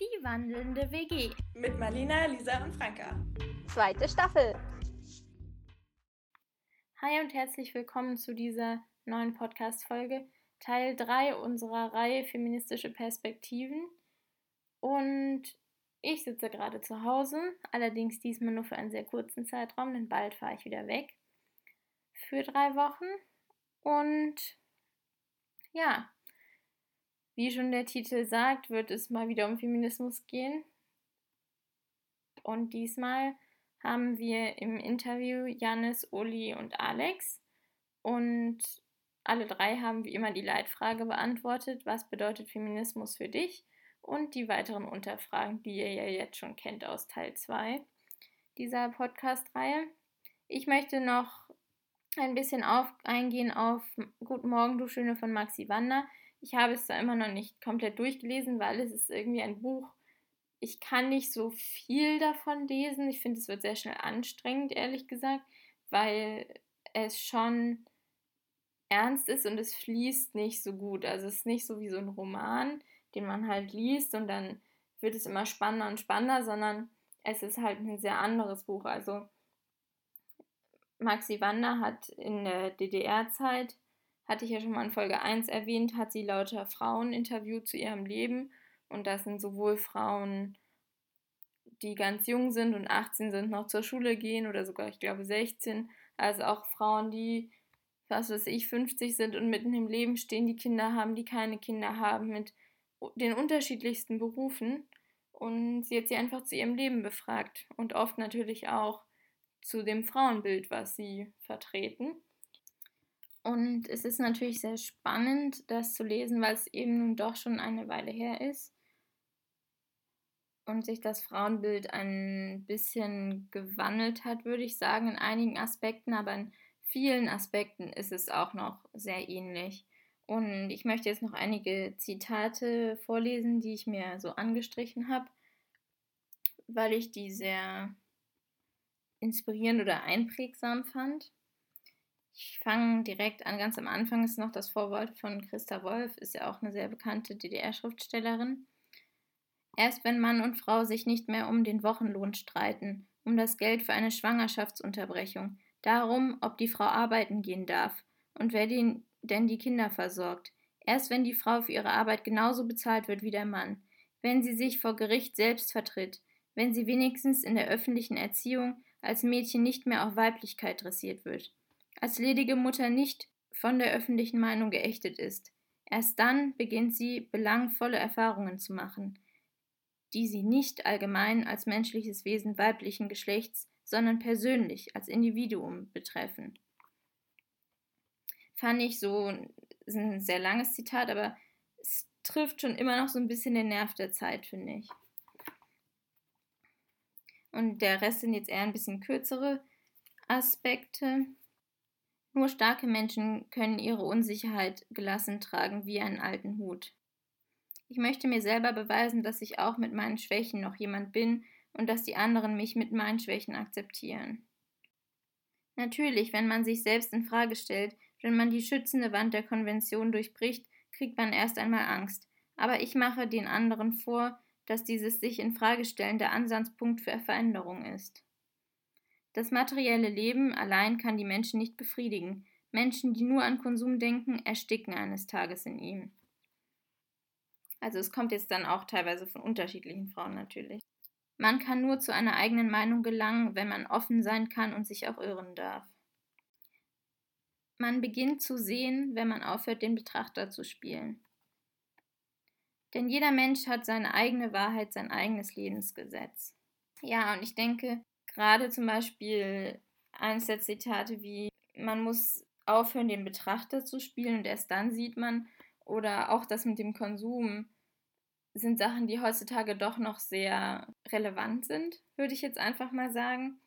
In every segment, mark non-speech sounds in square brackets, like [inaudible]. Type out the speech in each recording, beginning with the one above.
Die wandelnde WG. Mit Marlina, Lisa und Franka. Zweite Staffel. Hi und herzlich willkommen zu dieser neuen Podcast-Folge, Teil 3 unserer Reihe Feministische Perspektiven. Und ich sitze gerade zu Hause, allerdings diesmal nur für einen sehr kurzen Zeitraum, denn bald fahre ich wieder weg. Für drei Wochen. Und ja, wie schon der Titel sagt, wird es mal wieder um Feminismus gehen. Und diesmal haben wir im Interview Janis, Uli und Alex. Und alle drei haben wie immer die Leitfrage beantwortet, was bedeutet Feminismus für dich? Und die weiteren Unterfragen, die ihr ja jetzt schon kennt aus Teil 2 dieser Podcast-Reihe. Ich möchte noch ein bisschen auf, eingehen auf Guten Morgen, du Schöne von Maxi Wander. Ich habe es da immer noch nicht komplett durchgelesen, weil es ist irgendwie ein Buch. Ich kann nicht so viel davon lesen. Ich finde, es wird sehr schnell anstrengend, ehrlich gesagt, weil es schon ernst ist und es fließt nicht so gut. Also es ist nicht so wie so ein Roman, den man halt liest und dann wird es immer spannender und spannender, sondern es ist halt ein sehr anderes Buch. Also Maxi Wander hat in der DDR-Zeit hatte ich ja schon mal in Folge 1 erwähnt, hat sie lauter Frauen interviewt zu ihrem Leben. Und das sind sowohl Frauen, die ganz jung sind und 18 sind, noch zur Schule gehen oder sogar, ich glaube, 16, als auch Frauen, die, was weiß ich, 50 sind und mitten im Leben stehen, die Kinder haben, die keine Kinder haben, mit den unterschiedlichsten Berufen. Und sie hat sie einfach zu ihrem Leben befragt und oft natürlich auch zu dem Frauenbild, was sie vertreten. Und es ist natürlich sehr spannend, das zu lesen, weil es eben nun doch schon eine Weile her ist und sich das Frauenbild ein bisschen gewandelt hat, würde ich sagen, in einigen Aspekten, aber in vielen Aspekten ist es auch noch sehr ähnlich. Und ich möchte jetzt noch einige Zitate vorlesen, die ich mir so angestrichen habe, weil ich die sehr inspirierend oder einprägsam fand. Ich fange direkt an, ganz am Anfang ist noch das Vorwort von Christa Wolf, ist ja auch eine sehr bekannte DDR-Schriftstellerin. Erst wenn Mann und Frau sich nicht mehr um den Wochenlohn streiten, um das Geld für eine Schwangerschaftsunterbrechung, darum, ob die Frau arbeiten gehen darf und wer den, denn die Kinder versorgt, erst wenn die Frau für ihre Arbeit genauso bezahlt wird wie der Mann, wenn sie sich vor Gericht selbst vertritt, wenn sie wenigstens in der öffentlichen Erziehung als Mädchen nicht mehr auf Weiblichkeit dressiert wird, als ledige Mutter nicht von der öffentlichen Meinung geächtet ist. Erst dann beginnt sie belangvolle Erfahrungen zu machen, die sie nicht allgemein als menschliches Wesen weiblichen Geschlechts, sondern persönlich als Individuum betreffen. Fand ich so ein sehr langes Zitat, aber es trifft schon immer noch so ein bisschen den Nerv der Zeit, finde ich. Und der Rest sind jetzt eher ein bisschen kürzere Aspekte. Nur starke Menschen können ihre Unsicherheit gelassen tragen wie einen alten Hut. Ich möchte mir selber beweisen, dass ich auch mit meinen Schwächen noch jemand bin und dass die anderen mich mit meinen Schwächen akzeptieren. Natürlich, wenn man sich selbst in Frage stellt, wenn man die schützende Wand der Konvention durchbricht, kriegt man erst einmal Angst. Aber ich mache den anderen vor, dass dieses sich in Frage stellen der Ansatzpunkt für Veränderung ist. Das materielle Leben allein kann die Menschen nicht befriedigen. Menschen, die nur an Konsum denken, ersticken eines Tages in ihm. Also es kommt jetzt dann auch teilweise von unterschiedlichen Frauen natürlich. Man kann nur zu einer eigenen Meinung gelangen, wenn man offen sein kann und sich auch irren darf. Man beginnt zu sehen, wenn man aufhört, den Betrachter zu spielen. Denn jeder Mensch hat seine eigene Wahrheit, sein eigenes Lebensgesetz. Ja, und ich denke, gerade zum Beispiel eines der Zitate wie, man muss aufhören, den Betrachter zu spielen und erst dann sieht man, oder auch das mit dem Konsum, sind Sachen, die heutzutage doch noch sehr relevant sind, würde ich jetzt einfach mal sagen.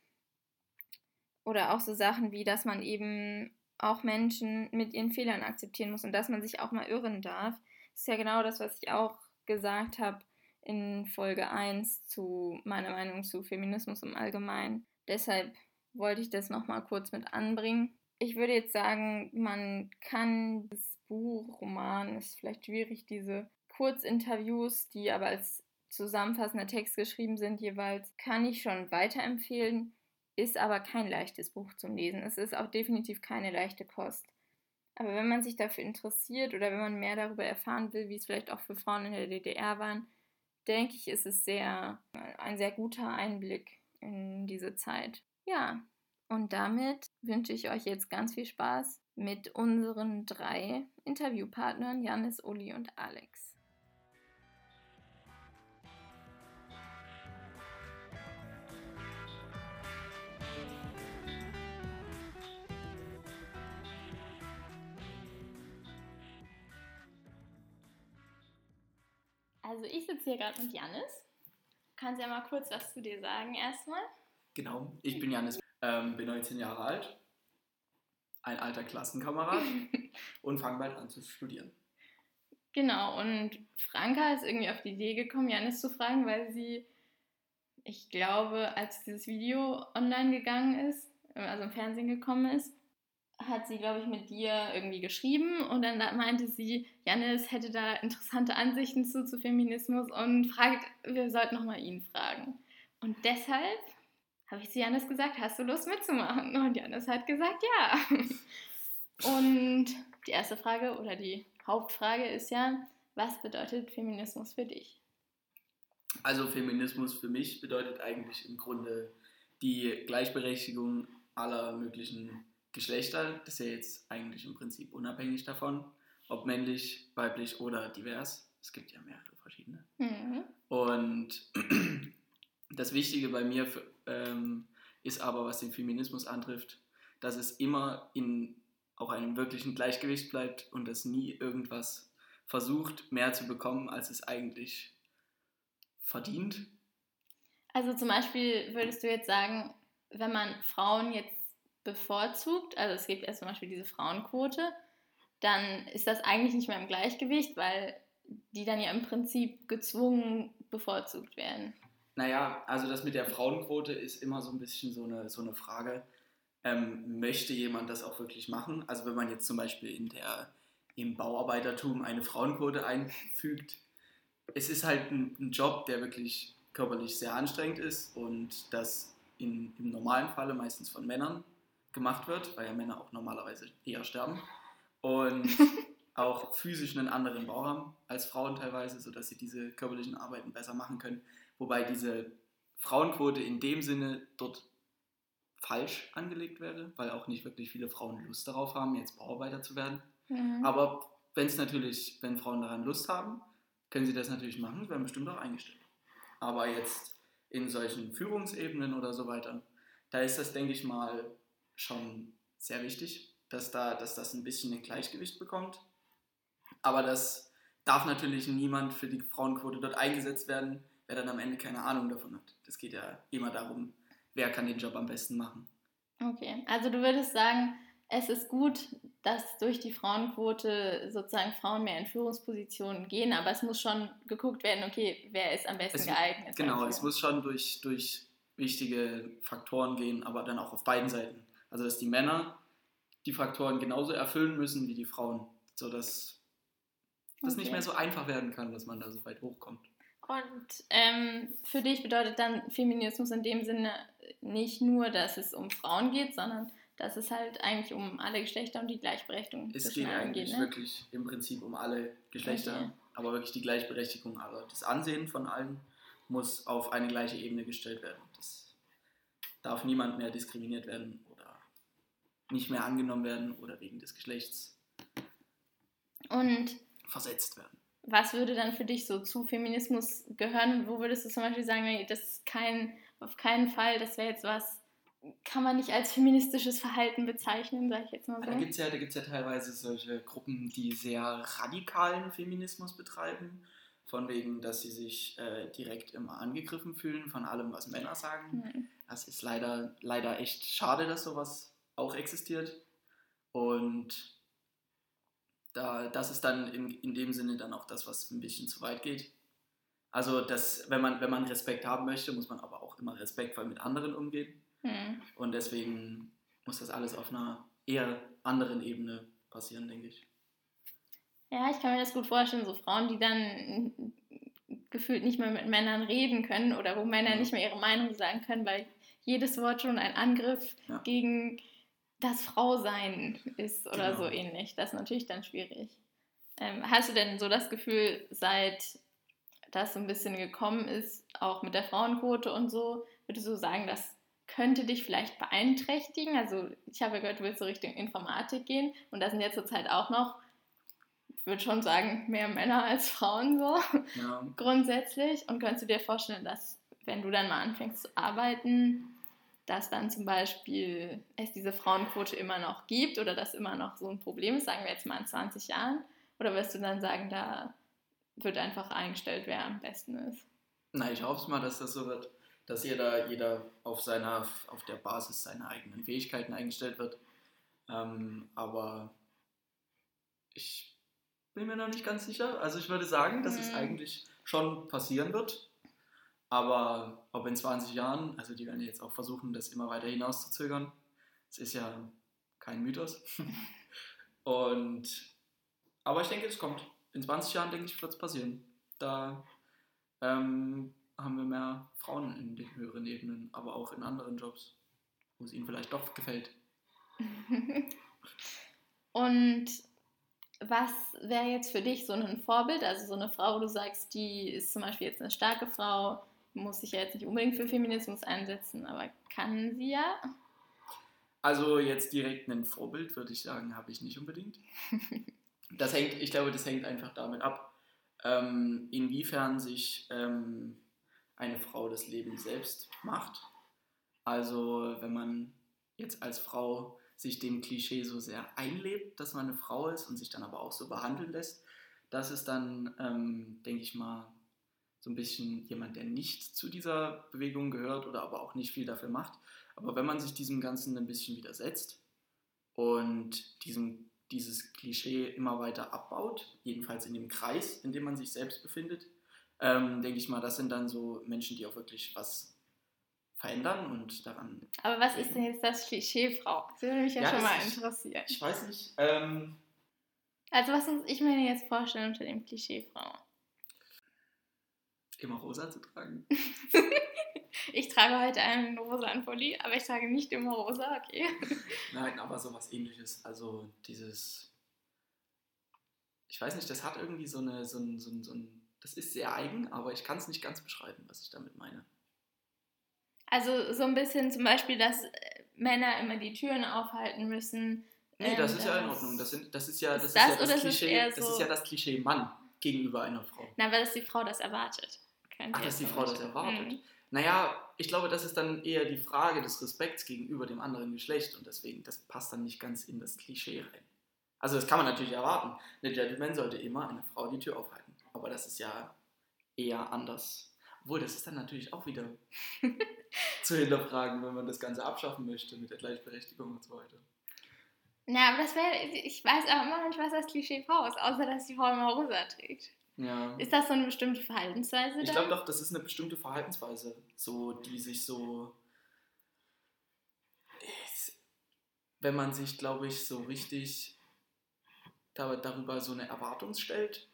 Oder auch so Sachen wie, dass man eben auch Menschen mit ihren Fehlern akzeptieren muss und dass man sich auch mal irren darf. Das ist ja genau das, was ich auch gesagt habe in Folge 1 zu meiner Meinung zu Feminismus im Allgemeinen. Deshalb wollte ich das nochmal kurz mit anbringen. Ich würde jetzt sagen, man kann das Buch, Roman, ist vielleicht schwierig, diese Kurzinterviews, die aber als zusammenfassender Text geschrieben sind jeweils, kann ich schon weiterempfehlen, ist aber kein leichtes Buch zum Lesen. Es ist auch definitiv keine leichte Kost. Aber wenn man sich dafür interessiert oder wenn man mehr darüber erfahren will, wie es vielleicht auch für Frauen in der DDR waren, denke ich, ist es sehr, ein sehr guter Einblick in diese Zeit. Ja, und damit wünsche ich euch jetzt ganz viel Spaß mit unseren drei Interviewpartnern, Janis, Uli und Alex. Also ich sitze hier gerade mit Janis. Kannst ja mal kurz was zu dir sagen erstmal? Genau, ich bin Janis, ähm, bin 19 Jahre alt, ein alter Klassenkamerad [laughs] und fange bald an zu studieren. Genau, und Franka ist irgendwie auf die Idee gekommen, Janis zu fragen, weil sie, ich glaube, als dieses Video online gegangen ist, also im Fernsehen gekommen ist, hat sie, glaube ich, mit dir irgendwie geschrieben und dann meinte sie, Janis hätte da interessante Ansichten zu, zu Feminismus und fragt, wir sollten nochmal ihn fragen. Und deshalb habe ich zu Janis gesagt, hast du Lust mitzumachen? Und Janis hat gesagt, ja. Und die erste Frage oder die Hauptfrage ist ja, was bedeutet Feminismus für dich? Also Feminismus für mich bedeutet eigentlich im Grunde die Gleichberechtigung aller möglichen Geschlechter, das ist ja jetzt eigentlich im Prinzip unabhängig davon, ob männlich, weiblich oder divers. Es gibt ja mehrere verschiedene. Mhm. Und [clears throat] das Wichtige bei mir für, ähm, ist aber, was den Feminismus antrifft, dass es immer in auch einem wirklichen Gleichgewicht bleibt und dass nie irgendwas versucht, mehr zu bekommen, als es eigentlich verdient. Also zum Beispiel würdest du jetzt sagen, wenn man Frauen jetzt bevorzugt, also es gibt ja zum Beispiel diese Frauenquote, dann ist das eigentlich nicht mehr im Gleichgewicht, weil die dann ja im Prinzip gezwungen bevorzugt werden. Naja, also das mit der Frauenquote ist immer so ein bisschen so eine, so eine Frage. Ähm, möchte jemand das auch wirklich machen? Also wenn man jetzt zum Beispiel in der, im Bauarbeitertum eine Frauenquote einfügt, es ist halt ein, ein Job, der wirklich körperlich sehr anstrengend ist und das in, im normalen Falle meistens von Männern gemacht wird, weil ja Männer auch normalerweise eher sterben und [laughs] auch physisch einen anderen Bau haben als Frauen teilweise, sodass sie diese körperlichen Arbeiten besser machen können. Wobei diese Frauenquote in dem Sinne dort falsch angelegt wäre, weil auch nicht wirklich viele Frauen Lust darauf haben, jetzt Bauarbeiter zu werden. Mhm. Aber wenn es natürlich, wenn Frauen daran Lust haben, können sie das natürlich machen, werden bestimmt auch eingestellt. Aber jetzt in solchen Führungsebenen oder so weiter, da ist das, denke ich mal, schon sehr wichtig, dass, da, dass das ein bisschen ein Gleichgewicht bekommt. Aber das darf natürlich niemand für die Frauenquote dort eingesetzt werden, wer dann am Ende keine Ahnung davon hat. Das geht ja immer darum, wer kann den Job am besten machen. Okay, also du würdest sagen, es ist gut, dass durch die Frauenquote sozusagen Frauen mehr in Führungspositionen gehen, aber es muss schon geguckt werden, okay, wer ist am besten es, geeignet. Genau, es muss schon durch, durch wichtige Faktoren gehen, aber dann auch auf beiden Seiten. Also dass die Männer die Faktoren genauso erfüllen müssen wie die Frauen, sodass das okay. nicht mehr so einfach werden kann, dass man da so weit hochkommt. Und ähm, für dich bedeutet dann Feminismus in dem Sinne nicht nur, dass es um Frauen geht, sondern dass es halt eigentlich um alle Geschlechter und die Gleichberechtigung es geht eigentlich geht, ne? wirklich im Prinzip um alle Geschlechter, okay. aber wirklich die Gleichberechtigung. Also das Ansehen von allen muss auf eine gleiche Ebene gestellt werden. Das darf niemand mehr diskriminiert werden nicht mehr angenommen werden oder wegen des Geschlechts und versetzt werden. Was würde dann für dich so zu Feminismus gehören? Wo würdest du zum Beispiel sagen, das ist kein, auf keinen Fall, das wäre jetzt was, kann man nicht als feministisches Verhalten bezeichnen, sage ich jetzt mal so. Da gibt es ja, ja teilweise solche Gruppen, die sehr radikalen Feminismus betreiben, von wegen, dass sie sich äh, direkt immer angegriffen fühlen von allem, was Männer sagen. Mhm. Das ist leider, leider echt schade, dass sowas auch existiert. Und da, das ist dann in, in dem Sinne dann auch das, was ein bisschen zu weit geht. Also, das, wenn, man, wenn man Respekt haben möchte, muss man aber auch immer respektvoll mit anderen umgehen. Mhm. Und deswegen muss das alles auf einer eher anderen Ebene passieren, denke ich. Ja, ich kann mir das gut vorstellen, so Frauen, die dann gefühlt nicht mehr mit Männern reden können oder wo Männer nicht mehr ihre Meinung sagen können, weil jedes Wort schon ein Angriff Ja. gegen das Frausein ist oder Genau. so ähnlich. Das ist natürlich dann schwierig. Ähm, hast du denn so das Gefühl, seit das so ein bisschen gekommen ist, auch mit der Frauenquote und so, würdest du sagen, das könnte dich vielleicht beeinträchtigen? Also ich habe ja gehört, du willst so Richtung Informatik gehen und da sind jetzt zurzeit auch noch, ich würde schon sagen, mehr Männer als Frauen so Ja. [laughs] grundsätzlich. Und könntest du dir vorstellen, dass wenn du dann mal anfängst zu arbeiten, dass dann zum Beispiel es diese Frauenquote immer noch gibt oder das immer noch so ein Problem ist, sagen wir jetzt mal in 20 Jahren? Oder wirst du dann sagen, da wird einfach eingestellt, wer am besten ist? Na, ich hoffe mal, dass das so wird, dass jeder, jeder auf seiner, auf der Basis seiner eigenen Fähigkeiten eingestellt wird. Ähm, aber ich bin mir noch nicht ganz sicher. Also ich würde sagen, dass es Mhm. eigentlich schon passieren wird. Aber ob in 20 Jahren, also die werden jetzt auch versuchen, das immer weiter hinauszuzögern. Es ist ja kein Mythos. [laughs] Und aber ich denke, es kommt. In 20 Jahren, denke ich, wird es passieren. Da ähm, haben wir mehr Frauen in den höheren Ebenen, aber auch in anderen Jobs, wo es ihnen vielleicht doch gefällt. [laughs] Und was wäre jetzt für dich so ein Vorbild? Also so eine Frau, wo du sagst, die ist zum Beispiel jetzt eine starke Frau, muss sich ja jetzt nicht unbedingt für Feminismus einsetzen, aber kann sie ja. Also jetzt direkt ein Vorbild, würde ich sagen, habe ich nicht unbedingt. [laughs] Das hängt, ich glaube, das hängt einfach damit ab, ähm, inwiefern sich ähm, eine Frau das Leben selbst macht. Also wenn man jetzt als Frau sich dem Klischee so sehr einlebt, dass man eine Frau ist und sich dann aber auch so behandeln lässt, das ist dann, ähm, denke ich mal, so ein bisschen jemand, der nicht zu dieser Bewegung gehört oder aber auch nicht viel dafür macht. Aber wenn man sich diesem Ganzen ein bisschen widersetzt und diesem, dieses Klischee immer weiter abbaut, jedenfalls in dem Kreis, in dem man sich selbst befindet, ähm, denke ich mal, das sind dann so Menschen, die auch wirklich was verändern und daran. Aber was ist denn jetzt das Klischee Frau? Das würde mich ja, Ja, schon mal interessieren. Ich weiß nicht. Ähm, Also was muss ich mir jetzt vorstellen unter dem Klischee Frau? Immer rosa zu tragen. [laughs] Ich trage heute einen rosa Pulli, aber ich trage nicht immer rosa, okay. [laughs] Nein, aber sowas ähnliches. Also dieses. Ich weiß nicht, das hat irgendwie so eine, so ein, so ein, so ein das ist sehr eigen, aber ich kann es nicht ganz beschreiben, was ich damit meine. Also so ein bisschen zum Beispiel, dass äh, Männer immer die Türen aufhalten müssen. Nee, ähm, das ist ja in Ordnung. Das, sind, das ist ja Ist das, das ist ja das ist es Klischee. eher Das so- ist ja das Klischee Mann gegenüber einer Frau. Na, weil das die Frau das erwartet. Könnte Ach, dass die Frau das erwartet. Mhm. Naja, ich glaube, das ist dann eher die Frage des Respekts gegenüber dem anderen Geschlecht und deswegen, das passt dann nicht ganz in das Klischee rein. Also das kann man natürlich erwarten. Eine Gentleman sollte immer einer Frau die Tür aufhalten. Aber das ist ja eher anders. Obwohl, das ist dann natürlich auch wieder [laughs] zu hinterfragen, wenn man das Ganze abschaffen möchte mit der Gleichberechtigung und so weiter. Ja, aber das wäre, ich weiß auch immer noch nicht, was das Klischee Frau ist, außer dass die Frau immer rosa trägt. Ja. Ist das so eine bestimmte Verhaltensweise Ich glaube doch, das ist eine bestimmte Verhaltensweise, so die sich so, wenn man sich, glaube ich, so richtig da, darüber so eine Erwartung stellt,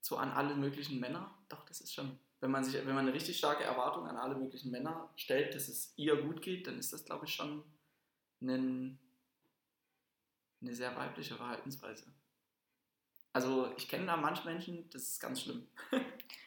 so an alle möglichen Männer, doch, das ist schon, wenn man sich, wenn man eine richtig starke Erwartung an alle möglichen Männer stellt, dass es ihr gut geht, dann ist das, glaube ich, schon ein, eine sehr weibliche Verhaltensweise. Also ich kenne da manche Menschen, das ist ganz schlimm. [laughs]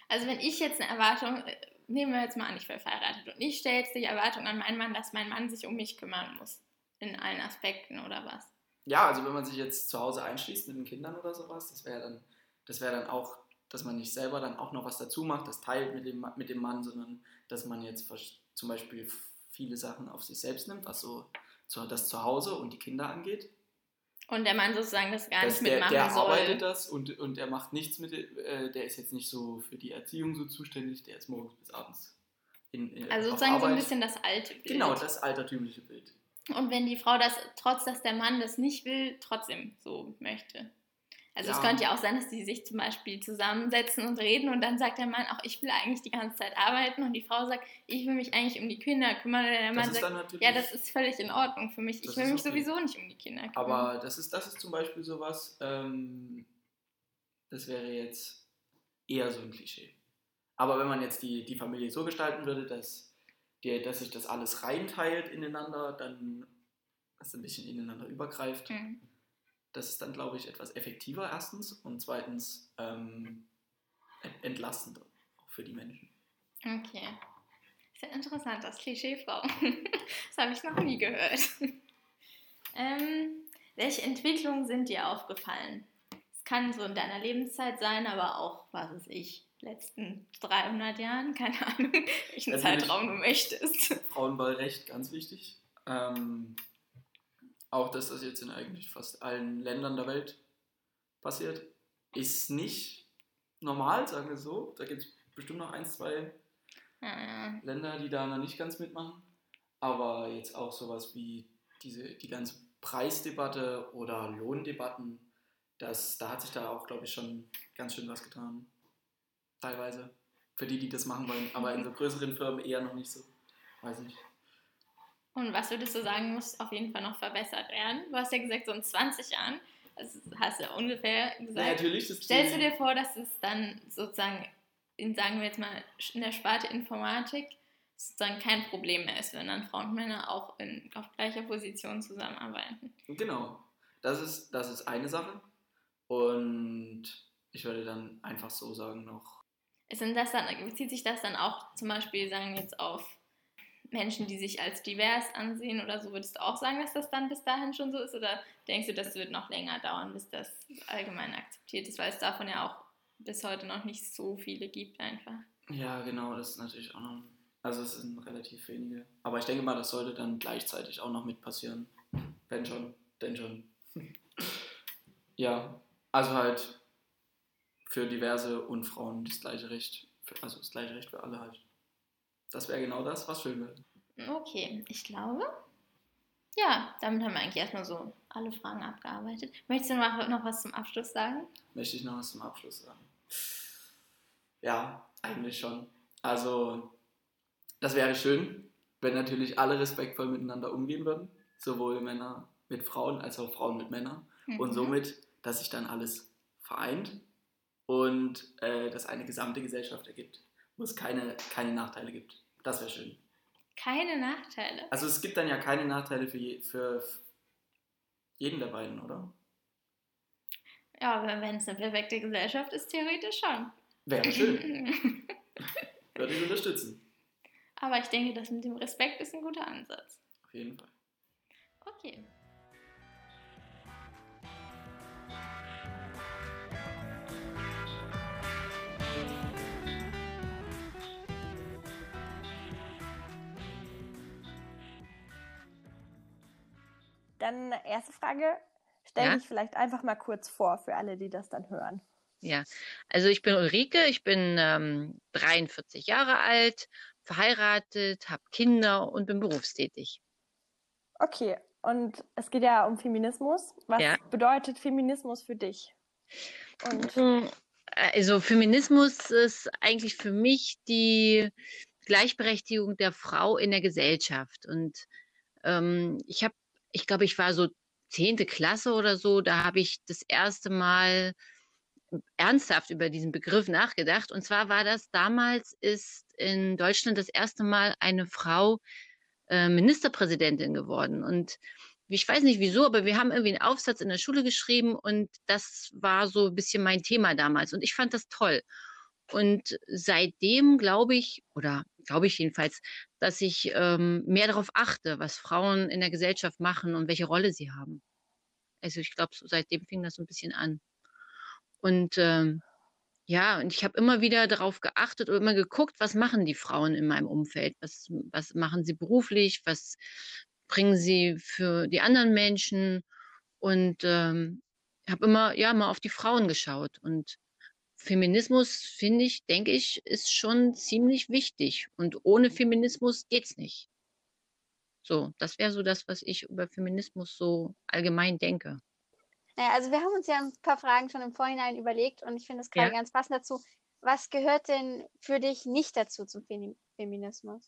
Also wenn ich jetzt eine Erwartung, äh, nehmen wir jetzt mal an, ich wäre verheiratet und ich stelle jetzt die Erwartung an meinen Mann, dass mein Mann sich um mich kümmern muss. In allen Aspekten oder was? Ja, also wenn man sich jetzt zu Hause einschließt mit den Kindern oder sowas, das wäre dann, das wäre dann auch, dass man nicht selber dann auch noch was dazu macht, das teilt mit dem, mit dem Mann, sondern dass man jetzt zum Beispiel viele Sachen auf sich selbst nimmt, was so das Zuhause und die Kinder angeht. Und der Mann sozusagen das gar nicht der, mitmachen der soll. arbeitet das und, und er macht nichts mit, äh, der ist jetzt nicht so für die Erziehung so zuständig, der ist morgens bis abends in, in, Also sozusagen so ein bisschen das alte Bild. Genau, das altertümliche Bild. Und wenn die Frau das, trotz dass der Mann das nicht will, trotzdem so möchte. Also es Ja. könnte ja auch sein, dass die sich zum Beispiel zusammensetzen und reden und dann sagt der Mann auch, ich will eigentlich die ganze Zeit arbeiten und die Frau sagt, ich will mich eigentlich um die Kinder kümmern und der Mann sagt, ja, das ist völlig in Ordnung für mich. Ich will mich okay. sowieso nicht um die Kinder kümmern. Aber das ist, das ist zum Beispiel sowas, ähm, das wäre jetzt eher so ein Klischee. Aber wenn man jetzt die, die Familie so gestalten würde, dass, die, dass sich das alles reinteilt ineinander, dann dass ein bisschen ineinander übergreift, mhm. Das ist dann, glaube ich, etwas effektiver erstens und zweitens ähm, entlastender auch für die Menschen. Okay. Sehr interessant, das Klischeefrau. [laughs] das habe ich noch nie gehört. ähm, welche Entwicklungen sind dir aufgefallen? Es kann so in deiner Lebenszeit sein, aber auch, was weiß ich, letzten 300 Jahren, keine Ahnung, welchen also Zeitraum du möchtest. Frauenwahlrecht, ganz wichtig. Ähm, auch dass das jetzt in eigentlich fast allen Ländern der Welt passiert, ist nicht normal, sagen wir so. Da gibt es bestimmt noch ein, zwei ja. Länder, die da noch nicht ganz mitmachen. Aber jetzt auch sowas wie diese, die ganze Preisdebatte oder Lohndebatten, das, da hat sich da auch, glaube ich, schon ganz schön was getan. Teilweise. Für die, die das machen wollen. Aber in so größeren Firmen eher noch nicht so. Weiß nicht. Und was würdest du sagen, muss auf jeden Fall noch verbessert werden? Du hast ja gesagt, so in 20 Jahren, das hast du ja ungefähr gesagt. Ja, natürlich. Stellst du dir vor, dass es dann sozusagen in, sagen wir jetzt mal, in der Sparte Informatik sozusagen kein Problem mehr ist, wenn dann Frauen und Männer auch in, auf gleicher Position zusammenarbeiten. Genau. Das ist, das ist eine Sache. Und ich würde dann einfach so sagen noch. Denn das dann, bezieht sich das dann auch zum Beispiel, sagen wir jetzt auf Menschen, die sich als divers ansehen oder so, würdest du auch sagen, dass das dann bis dahin schon so ist? Oder denkst du, das wird noch länger dauern, bis das allgemein akzeptiert ist, weil es davon ja auch bis heute noch nicht so viele gibt einfach. Ja, genau, das ist natürlich auch noch. Also es sind relativ wenige. Aber ich denke mal, das sollte dann gleichzeitig auch noch mit passieren. Wenn schon, denn schon. [laughs] ja, also halt für diverse und Frauen das gleiche Recht. Also das gleiche Recht für alle halt. Das wäre genau das, was schön wäre. Okay, ich glaube. Ja, damit haben wir eigentlich erstmal so alle Fragen abgearbeitet. Möchtest du noch, noch was zum Abschluss sagen? Möchte ich noch was zum Abschluss sagen? Ja, eigentlich schon. Also, das wäre schön, wenn natürlich alle respektvoll miteinander umgehen würden. Sowohl Männer mit Frauen als auch Frauen mit Männern. Mhm. Und somit, dass sich dann alles vereint und äh, das eine gesamte Gesellschaft ergibt, wo es keine, keine Nachteile gibt. Das wäre schön. Keine Nachteile? Also es gibt dann ja keine Nachteile für, je, für jeden der beiden, oder? Ja, aber wenn es eine perfekte Gesellschaft ist, theoretisch schon. Wäre schön. [laughs] Würde ich unterstützen. Aber ich denke, das mit dem Respekt ist ein guter Ansatz. Auf jeden Fall. Okay. Dann erste Frage, stell ja? dich vielleicht einfach mal kurz vor für alle, die das dann hören. Ja, also ich bin Ulrike, ich bin ähm, 43 Jahre alt, verheiratet, habe Kinder und bin berufstätig. Okay, und es geht ja um Feminismus. Was ja. bedeutet Feminismus für dich? Und hm, also Feminismus ist eigentlich für mich die Gleichberechtigung der Frau in der Gesellschaft. Und ähm, ich habe, ich glaube, ich war so zehnte Klasse oder so, da habe ich das erste Mal ernsthaft über diesen Begriff nachgedacht. Und zwar war das damals ist in Deutschland das erste Mal eine Frau äh, Ministerpräsidentin geworden. Und ich weiß nicht wieso, aber wir haben irgendwie einen Aufsatz in der Schule geschrieben und das war so ein bisschen mein Thema damals. Und ich fand das toll. Und seitdem glaube ich, oder glaube ich jedenfalls, dass ich ähm, mehr darauf achte, was Frauen in der Gesellschaft machen und welche Rolle sie haben. Also ich glaube, seitdem fing das so ein bisschen an. Und ähm, ja, und ich habe immer wieder darauf geachtet und immer geguckt, was machen die Frauen in meinem Umfeld? Was, was machen sie beruflich? Was bringen sie für die anderen Menschen? Und ähm, habe immer, ja, mal auf die Frauen geschaut. Und Feminismus, finde ich, denke ich, ist schon ziemlich wichtig. Und ohne Feminismus geht's nicht. So, das wäre so das, was ich über Feminismus so allgemein denke. Naja, also wir haben uns ja ein paar Fragen schon im Vorhinein überlegt und ich finde es gerade ja. ganz passend dazu. Was gehört denn für dich nicht dazu zum Feminismus?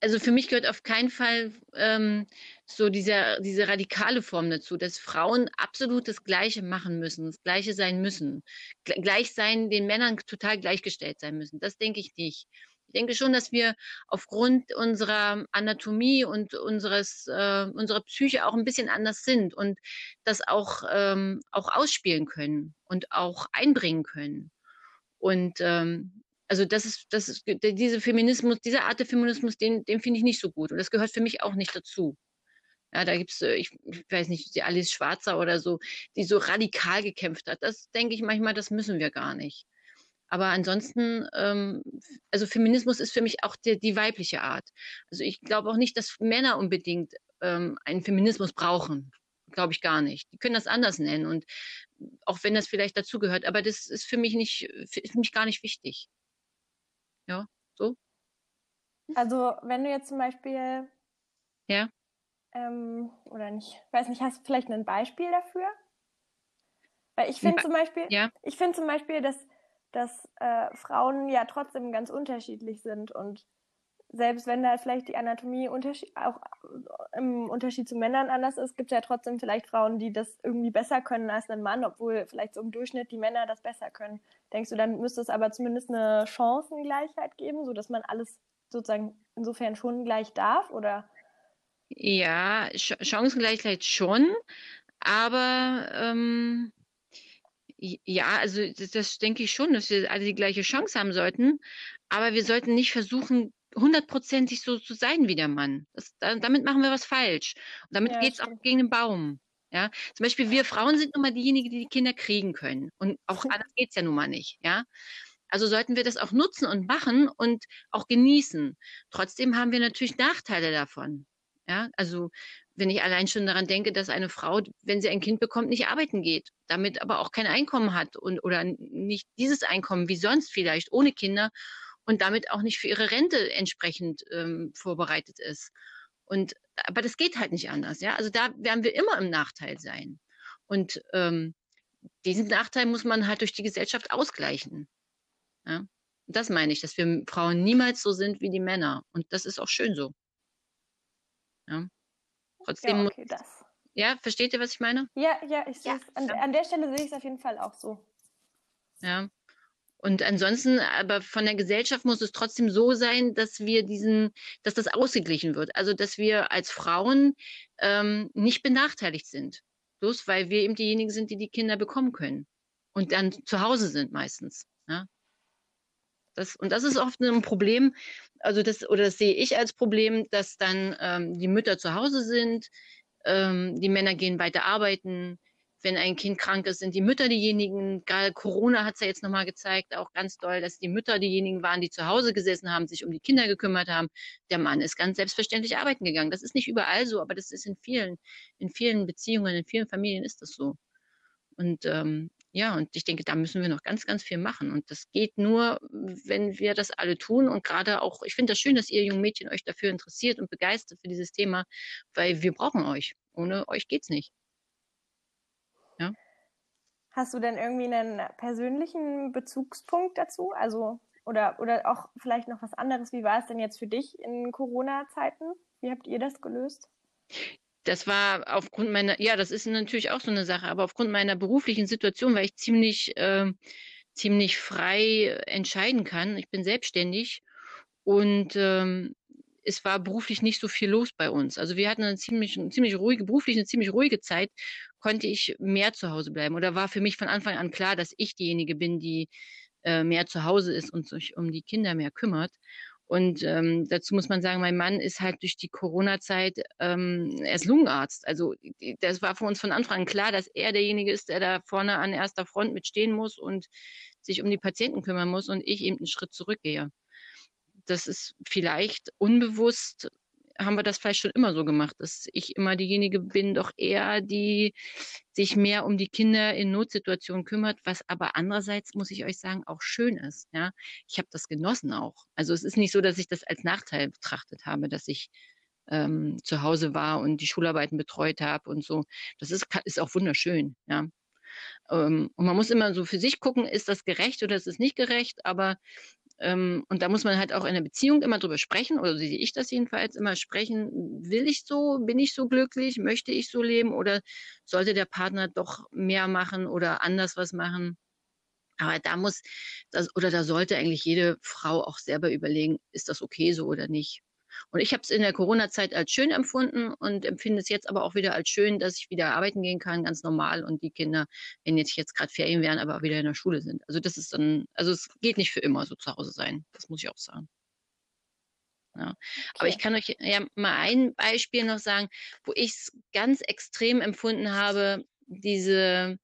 Also für mich gehört auf keinen Fall ähm, so dieser, diese radikale Form dazu, dass Frauen absolut das Gleiche machen müssen, das Gleiche sein müssen, gleich sein, den Männern total gleichgestellt sein müssen. Das denke ich nicht. Ich denke schon, dass wir aufgrund unserer Anatomie und unseres, äh, unserer Psyche auch ein bisschen anders sind und das auch, ähm, auch ausspielen können und auch einbringen können. Und ähm, also das ist, das ist diese Feminismus, diese Art der Feminismus, den, den finde ich nicht so gut. Und das gehört für mich auch nicht dazu. Ja, da gibt's, äh, ich, ich weiß nicht, die Alice Schwarzer oder so, die so radikal gekämpft hat. Das denke ich manchmal, das müssen wir gar nicht. Aber ansonsten, ähm, also Feminismus ist für mich auch die, die weibliche Art. Also ich glaube auch nicht, dass Männer unbedingt ähm, einen Feminismus brauchen. Glaube ich gar nicht. Die können das anders nennen und auch wenn das vielleicht dazugehört, aber das ist für mich nicht, für mich gar nicht wichtig. Ja, so. Also wenn du jetzt zum Beispiel ja. Ähm, oder nicht, weiß nicht, hast du vielleicht ein Beispiel dafür? Weil ich finde zum Beispiel, ja. ich finde zum Beispiel, dass, dass äh, Frauen ja trotzdem ganz unterschiedlich sind und selbst wenn da vielleicht die Anatomie auch im Unterschied zu Männern anders ist, gibt es ja trotzdem vielleicht Frauen, die das irgendwie besser können als ein Mann, obwohl vielleicht so im Durchschnitt die Männer das besser können. Denkst du, dann müsste es aber zumindest eine Chancengleichheit geben, sodass man alles sozusagen insofern schon gleich darf? Oder ja, Ch Chancengleichheit schon, aber ähm, ja, also das, das, denke ich schon, dass wir alle die gleiche Chance haben sollten, aber wir sollten nicht versuchen, hundertprozentig so zu sein wie der Mann. Das, damit machen wir was falsch. Und damit ja, geht es auch gegen den Baum. Ja, zum Beispiel wir Frauen sind nun mal diejenigen, die die Kinder kriegen können. Und auch [laughs] anders geht es ja nun mal nicht. Ja, also sollten wir das auch nutzen und machen und auch genießen. Trotzdem haben wir natürlich Nachteile davon. Ja, also wenn ich allein schon daran denke, dass eine Frau, wenn sie ein Kind bekommt, nicht arbeiten geht, damit aber auch kein Einkommen hat und oder nicht dieses Einkommen wie sonst vielleicht ohne Kinder und damit auch nicht für ihre Rente entsprechend ähm, vorbereitet ist. Und aber das geht halt nicht anders, ja. Also da werden wir immer im Nachteil sein. Und ähm, diesen Nachteil muss man halt durch die Gesellschaft ausgleichen. Ja? Das meine ich, dass wir Frauen niemals so sind wie die Männer. Und das ist auch schön so. Ja. Trotzdem ja, okay, das. Ja, versteht ihr, was ich meine? Ja, ja, ich ja. An, an der Stelle sehe ich es auf jeden Fall auch so. Ja. Und ansonsten, aber von der Gesellschaft muss es trotzdem so sein, dass wir diesen, dass das ausgeglichen wird. Also, dass wir als Frauen ähm, nicht benachteiligt sind. Bloß weil wir eben diejenigen sind, die die Kinder bekommen können. Und dann zu Hause sind meistens. Ja? Das, und das ist oft ein Problem, also das, oder das sehe ich als Problem, dass dann ähm, die Mütter zu Hause sind, ähm, die Männer gehen weiter arbeiten. Wenn ein Kind krank ist, sind die Mütter diejenigen. Corona hat es ja jetzt nochmal gezeigt, auch ganz doll, dass die Mütter diejenigen waren, die zu Hause gesessen haben, sich um die Kinder gekümmert haben. Der Mann ist ganz selbstverständlich arbeiten gegangen. Das ist nicht überall so, aber das ist in vielen, in vielen Beziehungen, in vielen Familien ist das so. Und ähm, ja, und ich denke, da müssen wir noch ganz, ganz viel machen. Und das geht nur, wenn wir das alle tun. Und gerade auch, ich finde das schön, dass ihr jungen Mädchen euch dafür interessiert und begeistert für dieses Thema, weil wir brauchen euch. Ohne euch geht's nicht. Hast du denn irgendwie einen persönlichen Bezugspunkt dazu? Also, oder, oder auch vielleicht noch was anderes? Wie war es denn jetzt für dich in Corona-Zeiten? Wie habt ihr das gelöst? das war aufgrund meiner, ja, das ist natürlich auch so eine Sache, aber aufgrund meiner beruflichen Situation, weil ich ziemlich, äh, ziemlich frei entscheiden kann. Ich bin selbstständig und ähm, es war beruflich nicht so viel los bei uns. Also wir hatten eine ziemlich, eine ziemlich ruhige, beruflich eine ziemlich ruhige Zeit, konnte ich mehr zu Hause bleiben. Oder war für mich von Anfang an klar, dass ich diejenige bin, die äh, mehr zu Hause ist und sich um die Kinder mehr kümmert. Und ähm, dazu muss man sagen, mein Mann ist halt durch die Corona-Zeit, ähm, er ist Lungenarzt. Also das war für uns von Anfang an klar, dass er derjenige ist, der da vorne an erster Front mitstehen muss und sich um die Patienten kümmern muss und ich eben einen Schritt zurückgehe. Das ist vielleicht unbewusst haben wir das vielleicht schon immer so gemacht, dass ich immer diejenige bin, doch eher, die sich mehr um die Kinder in Notsituationen kümmert, was aber andererseits, muss ich euch sagen, auch schön ist. Ja, ich habe das genossen auch. Also es ist nicht so, dass ich das als Nachteil betrachtet habe, dass ich ähm, zu Hause war und die Schularbeiten betreut habe und so. Das ist, ist auch wunderschön. Ja. Ähm, und man muss immer so für sich gucken, ist das gerecht oder ist es nicht gerecht, aber Ähm, und da muss man halt auch in der Beziehung immer drüber sprechen, oder so sehe ich das jedenfalls, immer sprechen, will ich so, bin ich so glücklich, möchte ich so leben oder sollte der Partner doch mehr machen oder anders was machen? Aber da muss das, oder da sollte eigentlich jede Frau auch selber überlegen, ist das okay so oder nicht? Und ich habe es in der Corona-Zeit als schön empfunden und empfinde es jetzt aber auch wieder als schön, dass ich wieder arbeiten gehen kann, ganz normal und die Kinder, wenn jetzt jetzt gerade Ferien wären, aber auch wieder in der Schule sind. Also das ist dann, also es geht nicht für immer so zu Hause sein. Das muss ich auch sagen. Ja. Okay. Aber ich kann euch ja mal ein Beispiel noch sagen, wo ich es ganz extrem empfunden habe, diese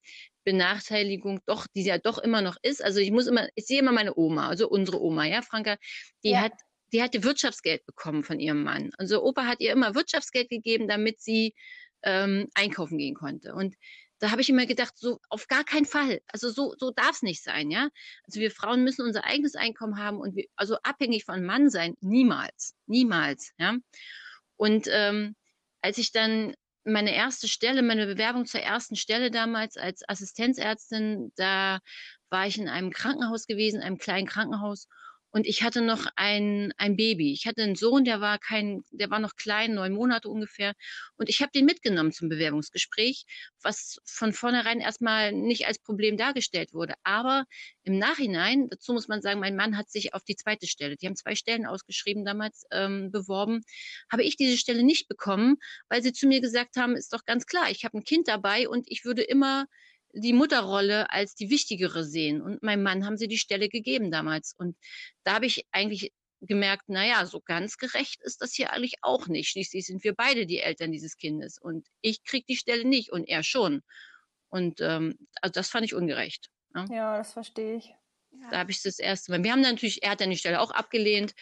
Benachteiligung doch, die ja doch immer noch ist. Also ich muss immer, ich sehe immer meine Oma, also unsere Oma, ja, Franka, die ja. hat die hatte Wirtschaftsgeld bekommen von ihrem Mann. Also Opa hat ihr immer Wirtschaftsgeld gegeben, damit sie ähm, einkaufen gehen konnte. Und da habe ich immer gedacht, so auf gar keinen Fall. Also so, so darf es nicht sein, ja. Also wir Frauen müssen unser eigenes Einkommen haben und wir, also abhängig von Mann sein, niemals, niemals, ja. Und ähm, als ich dann meine erste Stelle, meine Bewerbung zur ersten Stelle damals als Assistenzärztin, da war ich in einem Krankenhaus gewesen, einem kleinen Krankenhaus und ich hatte noch ein, ein Baby. Ich hatte einen Sohn, der war kein, der war noch klein, neun Monate ungefähr. Und ich habe den mitgenommen zum Bewerbungsgespräch, was von vornherein erstmal nicht als Problem dargestellt wurde. Aber im Nachhinein, dazu muss man sagen, mein Mann hat sich auf die zweite Stelle, die haben zwei Stellen ausgeschrieben damals, ähm, beworben, habe ich diese Stelle nicht bekommen, weil sie zu mir gesagt haben, ist doch ganz klar, ich habe ein Kind dabei und ich würde immer die Mutterrolle als die wichtigere sehen. Und meinem Mann haben sie die Stelle gegeben damals. Und da habe ich eigentlich gemerkt, naja, so ganz gerecht ist das hier eigentlich auch nicht. Schließlich sind wir beide die Eltern dieses Kindes. Und ich kriege die Stelle nicht und er schon. Und ähm, also das fand ich ungerecht. Ja, ja das verstehe ich. Da habe ich das erste Mal. Wir haben natürlich, er hat dann die Stelle auch abgelehnt.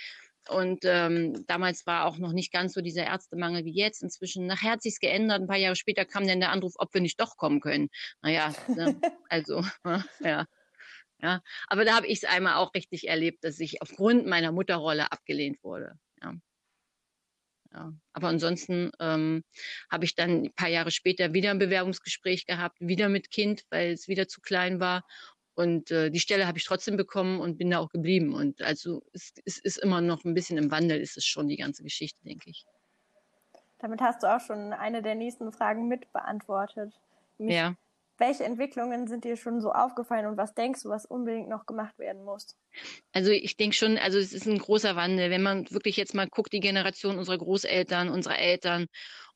Und ähm, damals war auch noch nicht ganz so dieser Ärztemangel wie jetzt. Inzwischen, nachher hat sich's geändert. Ein paar Jahre später kam dann der Anruf, ob wir nicht doch kommen können. Naja, ne? [laughs] also, [laughs] ja. Ja, aber da habe ich es einmal auch richtig erlebt, dass ich aufgrund meiner Mutterrolle abgelehnt wurde. Ja. Ja. Aber ansonsten ähm, habe ich dann ein paar Jahre später wieder ein Bewerbungsgespräch gehabt, wieder mit Kind, weil es wieder zu klein war. Und äh, die Stelle habe ich trotzdem bekommen und bin da auch geblieben. Und also es, es ist immer noch ein bisschen im Wandel, ist es schon die ganze Geschichte, denke ich. Damit hast du auch schon eine der nächsten Fragen mit beantwortet. Mich, ja. Welche Entwicklungen sind dir schon so aufgefallen und was denkst du, was unbedingt noch gemacht werden muss? Also ich denke schon, also es ist ein großer Wandel. Wenn man wirklich jetzt mal guckt, die Generation unserer Großeltern, unserer Eltern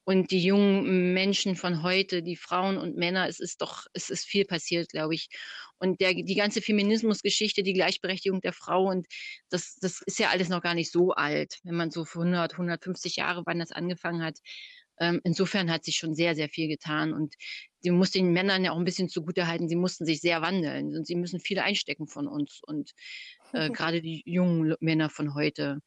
und die jungen Menschen von heute, die Frauen und Männer, es ist doch, es ist viel passiert, glaube ich. Und der, die ganze Feminismusgeschichte, die Gleichberechtigung der Frau und das, das ist ja alles noch gar nicht so alt, wenn man so für 100, 150 Jahre, wann das angefangen hat. Ähm, insofern hat sich schon sehr, sehr viel getan und die muss den Männern ja auch ein bisschen zugutehalten. Sie mussten sich sehr wandeln und sie müssen viel einstecken von uns und äh, [laughs] gerade die jungen Männer von heute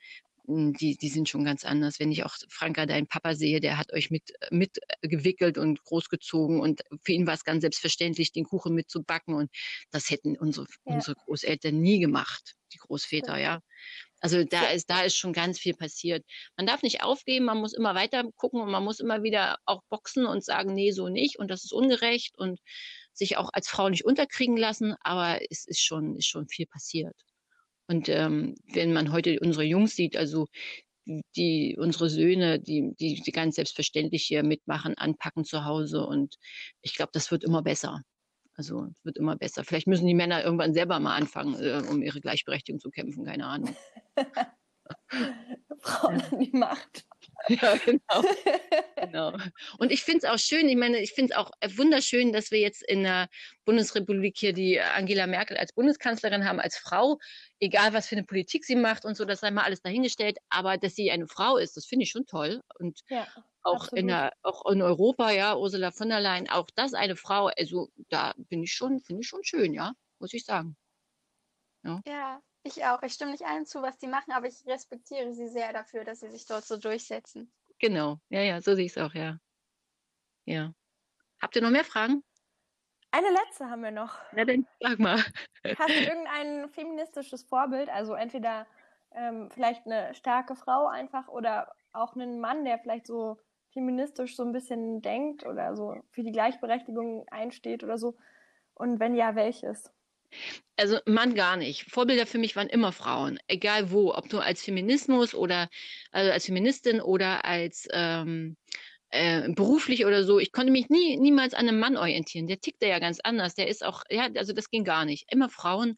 die, die sind schon ganz anders. Wenn ich auch Franka, deinen Papa sehe, der hat euch mit, mit gewickelt und großgezogen und für ihn war es ganz selbstverständlich, den Kuchen mitzubacken und das hätten unsere, ja. unsere Großeltern nie gemacht, die Großväter, ja. Also da ist, da ist schon ganz viel passiert. Man darf nicht aufgeben, man muss immer weiter gucken und man muss immer wieder auch boxen und sagen, nee, so nicht und das ist ungerecht und sich auch als Frau nicht unterkriegen lassen, aber es ist schon, ist schon viel passiert. Und ähm, wenn man heute unsere Jungs sieht, also die unsere Söhne, die, die, die ganz selbstverständlich hier mitmachen, anpacken zu Hause. Und ich glaube, das wird immer besser. Also es wird immer besser. Vielleicht müssen die Männer irgendwann selber mal anfangen, äh, um ihre Gleichberechtigung zu kämpfen, keine Ahnung. [laughs] Frauen an die Macht. Ja, genau. [laughs] genau. Und ich finde es auch schön, ich meine, ich finde es auch wunderschön, dass wir jetzt in der Bundesrepublik hier die Angela Merkel als Bundeskanzlerin haben, als Frau, egal was für eine Politik sie macht und so, das sei mal alles dahingestellt, aber dass sie eine Frau ist, das finde ich schon toll. Und ja, auch in der, auch in Europa, ja, Ursula von der Leyen, auch das eine Frau, also da bin ich schon, finde ich schon schön, ja, muss ich sagen. Ja. ja. Ich auch. Ich stimme nicht allen zu, was die machen, aber ich respektiere sie sehr dafür, dass sie sich dort so durchsetzen. Genau. Ja, ja, so sehe ich es auch, ja. Ja. Habt ihr noch mehr Fragen? Eine letzte haben wir noch. Na dann sag mal. Hast du [laughs] irgendein feministisches Vorbild? Also entweder ähm, vielleicht eine starke Frau einfach oder auch einen Mann, der vielleicht so feministisch so ein bisschen denkt oder so für die Gleichberechtigung einsteht oder so. Und wenn ja, welches? Also Mann gar nicht. Vorbilder für mich waren immer Frauen, egal wo, ob nur als Feminismus oder also als Feministin oder als ähm, äh, beruflich oder so. Ich konnte mich nie niemals an einem Mann orientieren. Der tickte ja ganz anders. Der ist auch, ja, also das ging gar nicht. Immer Frauen.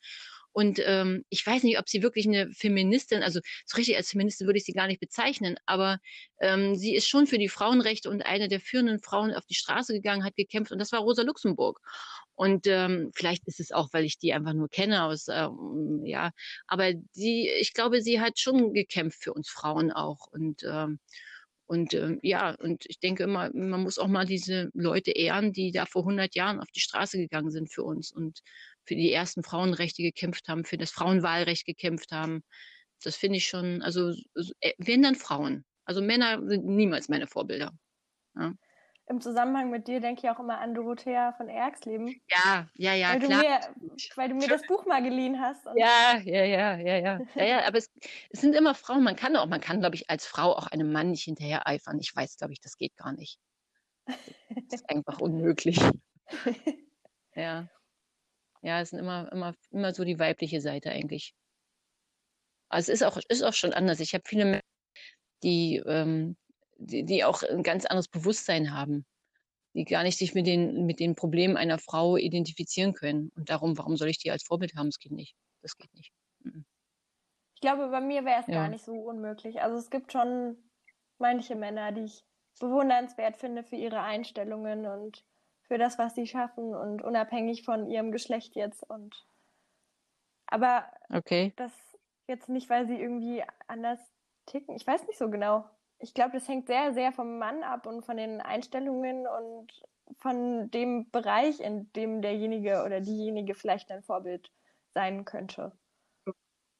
Und ähm, ich weiß nicht, ob sie wirklich eine Feministin, also so richtig als Feministin würde ich sie gar nicht bezeichnen, aber ähm, sie ist schon für die Frauenrechte und eine der führenden Frauen auf die Straße gegangen, hat gekämpft und das war Rosa Luxemburg. Und ähm, vielleicht ist es auch, weil ich die einfach nur kenne aus, ähm, ja, aber sie, ich glaube, sie hat schon gekämpft für uns Frauen auch. Und ähm, und ähm, ja, und ich denke immer, man muss auch mal diese Leute ehren, die da vor 100 Jahren auf die Straße gegangen sind für uns und für die ersten Frauenrechte gekämpft haben, für das Frauenwahlrecht gekämpft haben. Das finde ich schon, also äh, wenn dann Frauen. Also Männer sind niemals meine Vorbilder. Ja im Zusammenhang mit dir denke ich auch immer an Dorothea von Erxleben. Ja, ja, ja, weil klar. Du mir, weil du mir das Buch mal geliehen hast. Ja, ja, ja, ja, ja. [laughs] ja, ja aber es, es, sind immer Frauen. Man kann auch, man kann, glaube ich, als Frau auch einem Mann nicht hinterher eifern. Ich weiß, glaube ich, das geht gar nicht. Das ist einfach unmöglich. [laughs] Ja. Ja, es sind immer, immer, immer so die weibliche Seite eigentlich. Also es ist auch, ist auch schon anders. Ich habe viele Männer, die ähm, die, die auch ein ganz anderes Bewusstsein haben, die gar nicht sich mit den, mit den Problemen einer Frau identifizieren können. Und darum, warum soll ich die als Vorbild haben? Das geht nicht. Das geht nicht. Ich glaube, bei mir wäre es ja. gar nicht so unmöglich. Also es gibt schon manche Männer, die ich bewundernswert finde für ihre Einstellungen und für das, was sie schaffen und unabhängig von ihrem Geschlecht jetzt und aber okay. das jetzt nicht, weil sie irgendwie anders ticken. Ich weiß nicht so genau ich glaube, das hängt sehr, sehr vom Mann ab und von den Einstellungen und von dem Bereich, in dem derjenige oder diejenige vielleicht ein Vorbild sein könnte.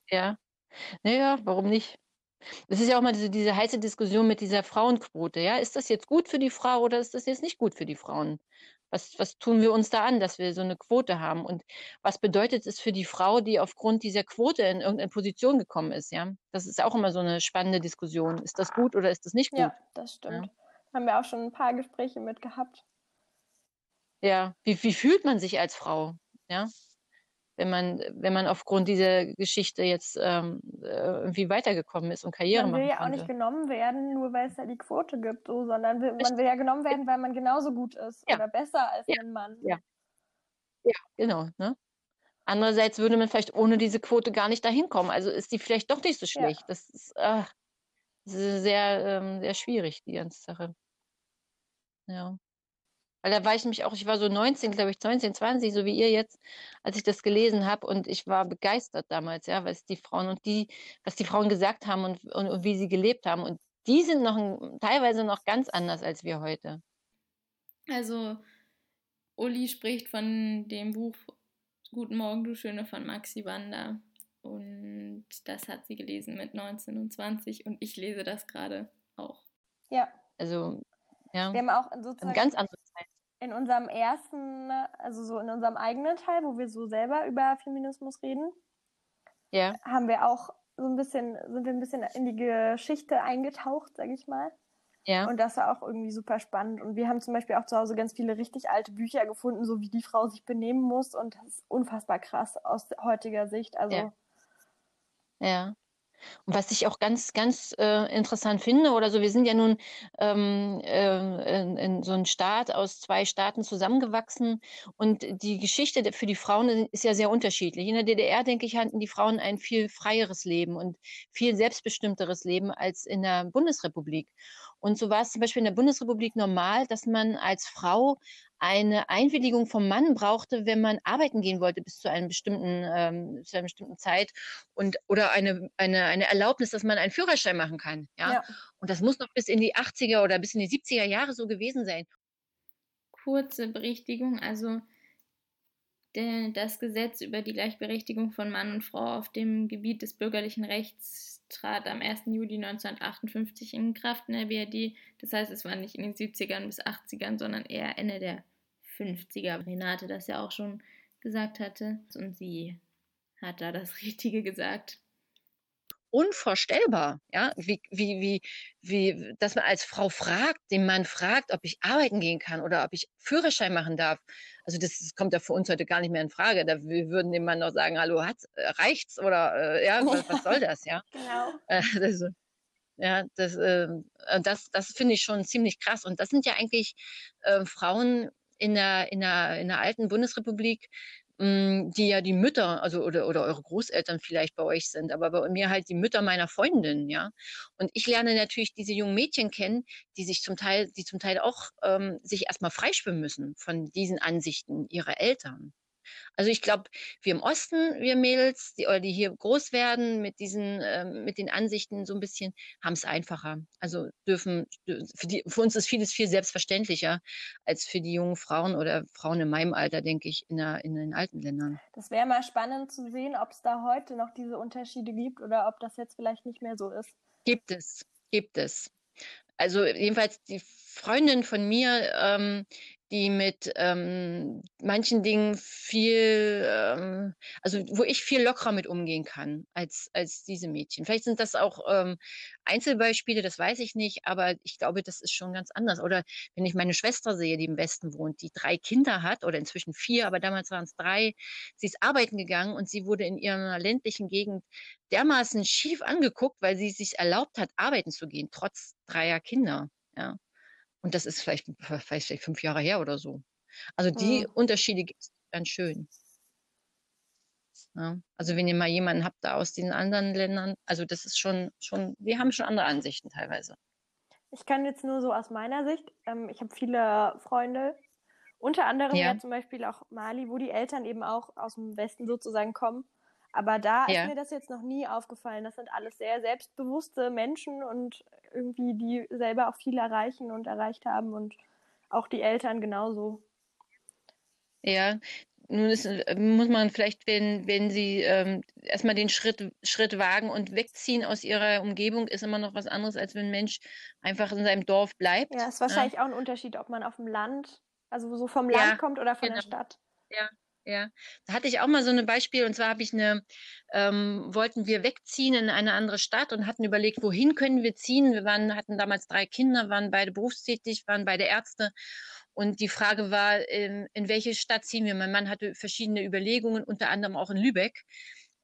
Ja. Naja, warum nicht? Es ist ja auch mal diese, diese heiße Diskussion mit dieser Frauenquote. Ja, ist das jetzt gut für die Frau oder ist das jetzt nicht gut für die Frauen? Was, was tun wir uns da an, dass wir so eine Quote haben? Und was bedeutet es für die Frau, die aufgrund dieser Quote in irgendeine Position gekommen ist? Ja, das ist auch immer so eine spannende Diskussion. Ist das gut oder ist das nicht gut? Ja, das stimmt. Ja. Haben wir auch schon ein paar Gespräche mit gehabt. Ja, wie, wie fühlt man sich als Frau? Ja, wenn man, wenn man aufgrund dieser Geschichte jetzt ähm, äh, irgendwie weitergekommen ist und Karriere machen Man will ja auch nicht genommen werden, nur weil es da die Quote gibt, so, sondern will, man will ja genommen werden, weil man genauso gut ist ja. oder besser als ja. ein Mann. Ja, ja genau. Ne? Andererseits würde man vielleicht ohne diese Quote gar nicht dahin kommen. Also ist die vielleicht doch nicht so schlecht. Ja. Das, ist, äh, das ist sehr, ähm, sehr schwierig, die ganze Sache. Ja. Weil da war ich nämlich auch, ich war so 19, glaube ich, 19, 20, so wie ihr jetzt, als ich das gelesen habe und ich war begeistert damals, ja, was die Frauen und die, was die Frauen gesagt haben und, und, und wie sie gelebt haben. Und die sind noch ein, teilweise noch ganz anders als wir heute. Also, Uli spricht von dem Buch Guten Morgen, du Schöne von Maxi Wander. Und das hat sie gelesen mit 19 und 20 und ich lese das gerade auch. Ja. Also, ja. Wir haben auch sozusagen eine ganz andere Zeit in unserem ersten, also so in unserem eigenen Teil, wo wir so selber über Feminismus reden, ja. haben wir auch so ein bisschen, sind wir ein bisschen in die Geschichte eingetaucht, sag ich mal. Ja. Und das war auch irgendwie super spannend. Und wir haben zum Beispiel auch zu Hause ganz viele richtig alte Bücher gefunden, so wie die Frau sich benehmen muss. Und das ist unfassbar krass aus heutiger Sicht. Also. Ja. ja. Und was ich auch ganz, ganz äh, interessant finde, oder so, wir sind ja nun ähm, äh, in, in, so einem Staat aus zwei Staaten zusammengewachsen und die Geschichte für die Frauen ist ja sehr unterschiedlich. In der DDR, denke ich, hatten die Frauen ein viel freieres Leben und viel selbstbestimmteres Leben als in der Bundesrepublik. Und so war es zum Beispiel in der Bundesrepublik normal, dass man als Frau eine Einwilligung vom Mann brauchte, wenn man arbeiten gehen wollte bis zu einem bestimmten, ähm, zu einer bestimmten Zeit und oder eine, eine, eine Erlaubnis, dass man einen Führerschein machen kann. Ja? ja? Und das muss noch bis in die 80er oder bis in die 70er Jahre so gewesen sein. Kurze Berichtigung, also das Gesetz über die Gleichberechtigung von Mann und Frau auf dem Gebiet des bürgerlichen Rechts trat am 1. Juli 1958 in Kraft in der BRD. Das heißt, es war nicht in den 70ern bis 80ern, sondern eher Ende der 50er. Renate das ja auch schon gesagt hatte. Und sie hat da das [laughs] Richtige gesagt. unvorstellbar, ja, wie, wie, wie, wie, dass man als Frau fragt, den Mann fragt, ob ich arbeiten gehen kann oder ob ich Führerschein machen darf. Also das, das kommt ja für uns heute gar nicht mehr in Frage. Da, wir würden dem Mann noch sagen, hallo, hat's, äh, reicht's oder äh, ja, was, was, soll das, ja? [laughs] Genau. Äh, das, ja, das, äh, das, das finde ich schon ziemlich krass. Und das sind ja eigentlich äh, Frauen in der, in, der, in der alten Bundesrepublik, hm, die ja die Mütter, also oder, oder eure Großeltern vielleicht bei euch sind, aber bei mir halt die Mütter meiner Freundin, ja. Und ich lerne natürlich diese jungen Mädchen kennen, die sich zum Teil, die zum Teil auch ähm, sich erstmal freischwimmen müssen von diesen Ansichten ihrer Eltern. Also ich glaube, wir im Osten, wir Mädels, die, oder die hier groß werden mit diesen, äh, mit den Ansichten so ein bisschen, haben es einfacher. Also dürfen, für, die, für uns ist vieles viel selbstverständlicher als für die jungen Frauen oder Frauen in meinem Alter, denke ich, in, der, in den alten Ländern. Das wäre mal spannend zu sehen, ob es da heute noch diese Unterschiede gibt oder ob das jetzt vielleicht nicht mehr so ist. Gibt es, gibt es. Also jedenfalls die Freundin von mir, ähm, die mit ähm, manchen Dingen viel, ähm, also wo ich viel lockerer mit umgehen kann als, als diese Mädchen. Vielleicht sind das auch ähm, Einzelbeispiele, das weiß ich nicht, aber ich glaube, das ist schon ganz anders. Oder wenn ich meine Schwester sehe, die im Westen wohnt, die drei Kinder hat oder inzwischen vier, aber damals waren es drei, sie ist arbeiten gegangen und sie wurde in ihrer ländlichen Gegend dermaßen schief angeguckt, weil sie sich erlaubt hat, arbeiten zu gehen, trotz dreier Kinder. Ja. Und das ist vielleicht, vielleicht fünf Jahre her oder so. Also die mhm. Unterschiede gibt es ganz schön. Ja, also wenn ihr mal jemanden habt da aus den anderen Ländern, also das ist schon, schon, wir haben schon andere Ansichten teilweise. Ich kann jetzt nur so aus meiner Sicht, ähm, ich habe viele Freunde, unter anderem ja. ja. zum Beispiel auch Mali, wo die Eltern eben auch aus dem Westen sozusagen kommen. Aber da ja. ist mir das jetzt noch nie aufgefallen. Das sind alles sehr selbstbewusste Menschen und irgendwie, die selber auch viel erreichen und erreicht haben und auch die Eltern genauso. Ja, nun ist, muss man vielleicht, wenn, wenn sie ähm, erstmal den Schritt, Schritt wagen und wegziehen aus ihrer Umgebung, ist immer noch was anderes, als wenn ein Mensch einfach in seinem Dorf bleibt. Ja, ist wahrscheinlich ja. auch ein Unterschied, ob man auf dem Land, also so vom Land ja, kommt oder von genau. der Stadt. Ja, ja, da hatte ich auch mal so ein Beispiel und zwar habe ich eine, ähm, wollten wir wegziehen in eine andere Stadt und hatten überlegt, wohin können wir ziehen. Wir waren, hatten damals drei Kinder, waren beide berufstätig, waren beide Ärzte und die Frage war, in, in welche Stadt ziehen wir? Mein Mann hatte verschiedene Überlegungen, unter anderem auch in Lübeck.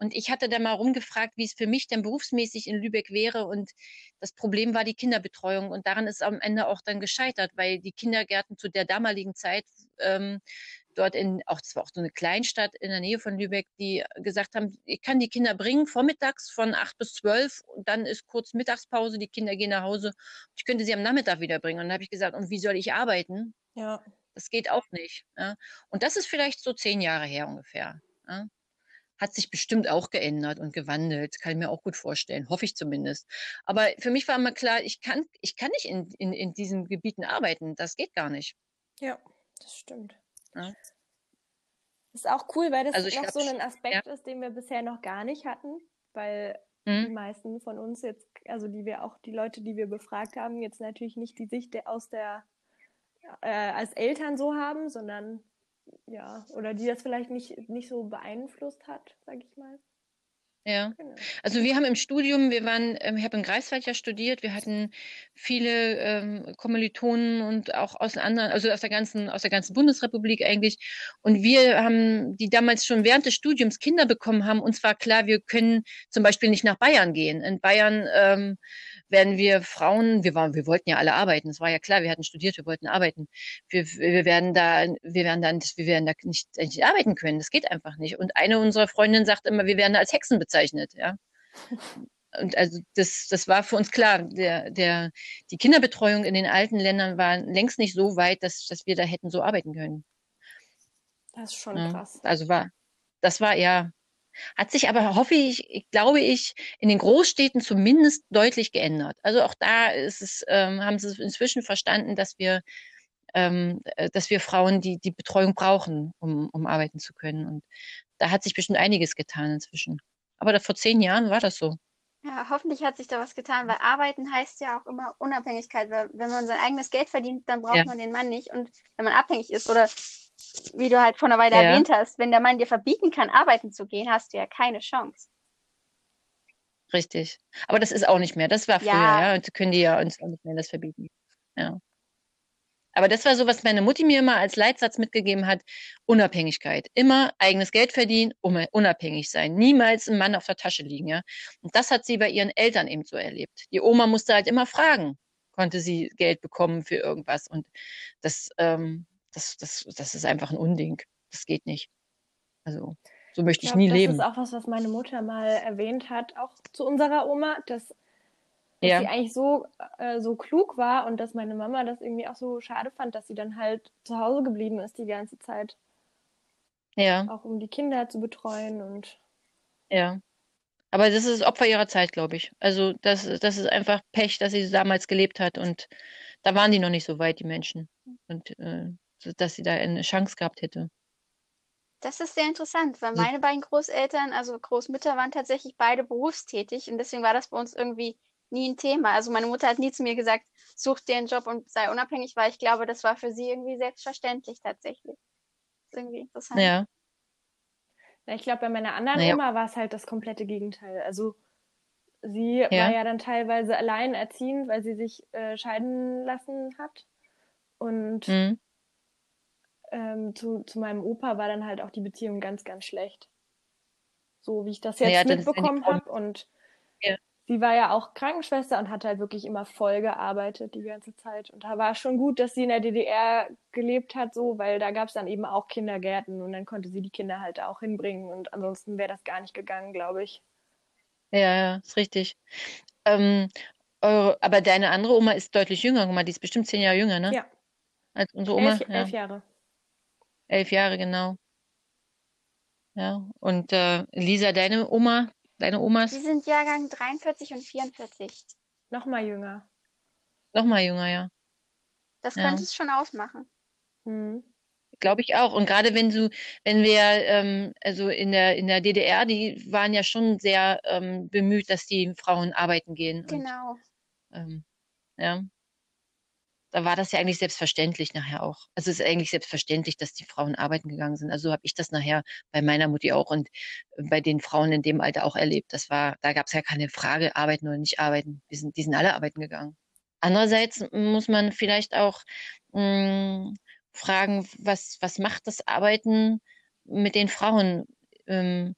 Und ich hatte da mal rumgefragt, wie es für mich denn berufsmäßig in Lübeck wäre. Und das Problem war die Kinderbetreuung. Und daran ist am Ende auch dann gescheitert, weil die Kindergärten zu der damaligen Zeit ähm, dort in, auch zwar auch so eine Kleinstadt in der Nähe von Lübeck, die gesagt haben, ich kann die Kinder bringen vormittags von acht bis zwölf und dann ist kurz Mittagspause, die Kinder gehen nach Hause. Ich könnte sie am Nachmittag wieder bringen. Und dann habe ich gesagt, und wie soll ich arbeiten? Ja. Das geht auch nicht. Ja. Und das ist vielleicht so zehn Jahre her ungefähr. Ja. Hat sich bestimmt auch geändert und gewandelt, kann ich mir auch gut vorstellen, hoffe ich zumindest. Aber für mich war immer klar, ich kann, ich kann nicht in, in, in diesen Gebieten arbeiten. Das geht gar nicht. Ja, das stimmt. Ja. Ist auch cool, weil das also noch so ein Aspekt ja. ist, den wir bisher noch gar nicht hatten, weil mhm. die meisten von uns jetzt, also die wir auch, die Leute, die wir befragt haben, jetzt natürlich nicht die Sicht aus der, äh, als Eltern so haben, sondern ja, oder die das vielleicht nicht, nicht so beeinflusst hat, sag ich mal. Ja, genau. also wir haben im Studium, wir waren, ähm, ich habe in Greifswald ja studiert, wir hatten viele ähm, Kommilitonen und auch aus anderen, also aus der ganzen, aus der ganzen Bundesrepublik eigentlich. Und wir haben, die damals schon während des Studiums Kinder bekommen haben, uns war klar, wir können zum Beispiel nicht nach Bayern gehen. In Bayern ähm, werden wir Frauen, wir waren, wir wollten ja alle arbeiten, es war ja klar, wir hatten studiert, wir wollten arbeiten. Wir, wir werden da, wir werden dann, wir werden da nicht, nicht arbeiten können. Das geht einfach nicht. Und eine unserer Freundinnen sagt immer, wir werden da als Hexen bezeichnet, ja. Und also das, das war für uns klar. Der, der, die Kinderbetreuung in den alten Ländern war längst nicht so weit, dass, dass wir da hätten so arbeiten können. Das ist schon ja. krass. Also war, das war ja, hat sich aber, hoffe ich, glaube ich, in den Großstädten zumindest deutlich geändert. Also auch da ist es, ähm, haben sie inzwischen verstanden, dass wir, ähm, äh, dass wir Frauen die, die Betreuung brauchen, um, um arbeiten zu können. Und da hat sich bestimmt einiges getan inzwischen. Aber da, vor zehn Jahren war das so. Ja, hoffentlich hat sich da was getan, weil arbeiten heißt ja auch immer Unabhängigkeit. Weil wenn man sein eigenes Geld verdient, dann braucht ja. man den Mann nicht. Und wenn man abhängig ist oder wie du halt vor einer Weile ja. erwähnt hast, wenn der Mann dir verbieten kann, arbeiten zu gehen, hast du ja keine Chance. richtig. Aber das ist auch nicht mehr. Das war früher, ja. ja. Und können die ja uns auch nicht mehr das verbieten. Ja. Aber das war so, was meine Mutti mir immer als Leitsatz mitgegeben hat. Unabhängigkeit. Immer eigenes Geld verdienen, unabhängig sein. Niemals ein Mann auf der Tasche liegen, ja. Und das hat sie bei ihren Eltern eben so erlebt. Die Oma musste halt immer fragen, konnte sie Geld bekommen für irgendwas. Und das, ähm, das, das, das ist einfach ein Unding. Das geht nicht. Also, so möchte ich, ich glaub, nie das leben. Das ist auch was, was meine Mutter mal erwähnt hat, auch zu unserer Oma, dass, dass ja. sie eigentlich so, äh, so klug war und dass meine Mama das irgendwie auch so schade fand, dass sie dann halt zu Hause geblieben ist die ganze Zeit. Ja. Auch um die Kinder zu betreuen und. Ja. Aber das ist Opfer ihrer Zeit, glaube ich. Also das, das ist einfach Pech, dass sie damals gelebt hat und da waren die noch nicht so weit, die Menschen. Und äh, dass sie da eine Chance gehabt hätte. Das ist sehr interessant, weil meine beiden Großeltern, also Großmütter, waren tatsächlich beide berufstätig und deswegen war das bei uns irgendwie nie ein Thema. Also meine Mutter hat nie zu mir gesagt, such dir einen Job und sei unabhängig, weil ich glaube, das war für sie irgendwie selbstverständlich tatsächlich. Das ist irgendwie interessant. Ja. ja ich glaube, bei meiner anderen naja. Oma war es halt das komplette Gegenteil. Also sie ja. war ja dann teilweise alleinerziehend, weil sie sich äh, scheiden lassen hat. Und mhm ähm, zu, zu meinem Opa war dann halt auch die Beziehung ganz, ganz schlecht. So wie ich das jetzt ja, mitbekommen habe. Und ja. sie war ja auch Krankenschwester und hat halt wirklich immer voll gearbeitet die ganze Zeit. Und da war schon gut, dass sie in der DDR gelebt hat, so, weil da gab es dann eben auch Kindergärten und dann konnte sie die Kinder halt auch hinbringen. Und ansonsten wäre das gar nicht gegangen, glaube ich. Ja, ja, ist richtig. Ähm, eure, aber deine andere Oma ist deutlich jünger, guck mal, die ist bestimmt zehn Jahre jünger, ne? Ja. Als unsere Oma. Elf, elf Jahre. Elf Jahre, genau. Ja, und äh, Lisa, deine Oma, deine Omas? Die sind Jahrgang 43 und 44. Noch mal jünger. Noch mal jünger, ja. Das ja. könnte es schon ausmachen. Hm. Glaube ich auch. Und gerade wenn du, wenn wir, ähm, also in der, in der DDR, die waren ja schon sehr ähm, bemüht, dass die Frauen arbeiten gehen. Genau. Und, ähm, ja da war das ja eigentlich selbstverständlich nachher auch. Also es ist eigentlich selbstverständlich, dass die Frauen arbeiten gegangen sind. Also so habe ich das nachher bei meiner Mutti auch und bei den Frauen in dem Alter auch erlebt. Das war, da gab es ja keine Frage, arbeiten oder nicht arbeiten. Die sind, die sind alle arbeiten gegangen. Andererseits muss man vielleicht auch mh, hm, fragen, was, was macht das Arbeiten mit den Frauen? Ähm,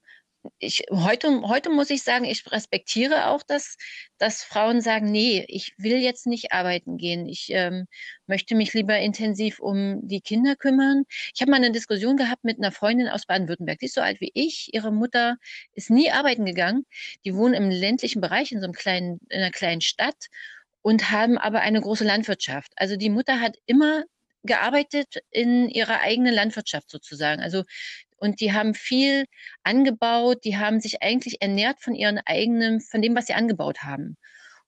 ich, heute, heute muss ich sagen, ich respektiere auch, dass, dass Frauen sagen, nee, ich will jetzt nicht arbeiten gehen. Ich ähm, möchte mich lieber intensiv um die Kinder kümmern. Ich habe mal eine Diskussion gehabt mit einer Freundin aus Baden-Württemberg. Die ist so alt wie ich. Ihre Mutter ist nie arbeiten gegangen. Die wohnen im ländlichen Bereich in so einem kleinen, in einer kleinen Stadt und haben aber eine große Landwirtschaft. Also die Mutter hat immer gearbeitet in ihrer eigenen Landwirtschaft sozusagen. Also und die haben viel angebaut, die haben sich eigentlich ernährt von ihren eigenen, von dem, was sie angebaut haben.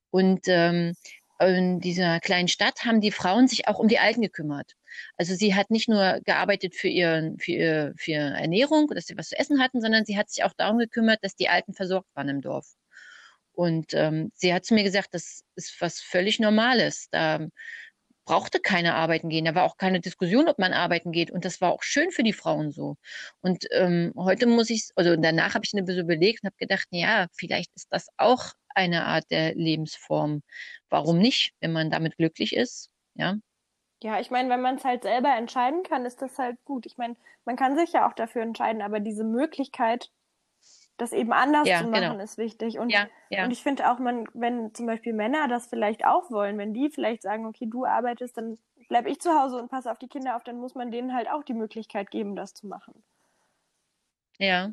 Und ähm, in dieser kleinen Stadt haben die Frauen sich auch um die Alten gekümmert. Also sie hat nicht nur gearbeitet für, ihren, für, ihr, für ihre Ernährung, dass sie was zu essen hatten, sondern sie hat sich auch darum gekümmert, dass die Alten versorgt waren im Dorf. Und ähm, sie hat zu mir gesagt, das ist was völlig Normales. Da brauchte keine arbeiten gehen. Da war auch keine Diskussion, ob man arbeiten geht. Und das war auch schön für die Frauen so. Und ähm, heute muss ich, also danach habe ich ein bisschen überlegt und habe gedacht, ja, vielleicht ist das auch eine Art der Lebensform. Warum nicht, wenn man damit glücklich ist? Ja. Ja, ich meine, wenn man es halt selber entscheiden kann, ist das halt gut. Ich meine, man kann sich ja auch dafür entscheiden, aber diese Möglichkeit das eben anders ja, zu machen genau. ist wichtig. Und, ja, ja. und ich finde auch, man, wenn zum Beispiel Männer das vielleicht auch wollen, wenn die vielleicht sagen, okay, du arbeitest, dann bleib ich zu Hause und passe auf die Kinder auf, dann muss man denen halt auch die Möglichkeit geben, das zu machen. Ja.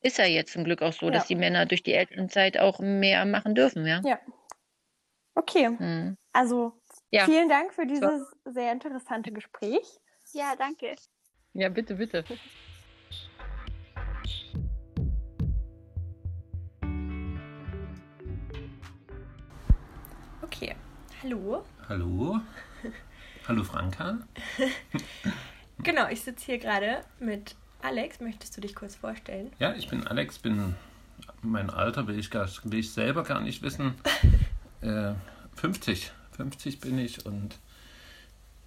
Ist ja jetzt zum Glück auch so, dass die Männer durch die Elternzeit auch mehr machen dürfen, ja? Ja. Okay. Hm. Also vielen Dank für dieses so. sehr interessante Gespräch. Ja, danke. Ja, bitte, bitte. Hallo. Hallo. Hallo Franka. [laughs] genau, ich sitze hier gerade mit Alex. Möchtest du dich kurz vorstellen? Ja, ich bin Alex, bin mein Alter will ich, gar, will ich selber gar nicht wissen. [laughs] äh, 50. 50 bin ich und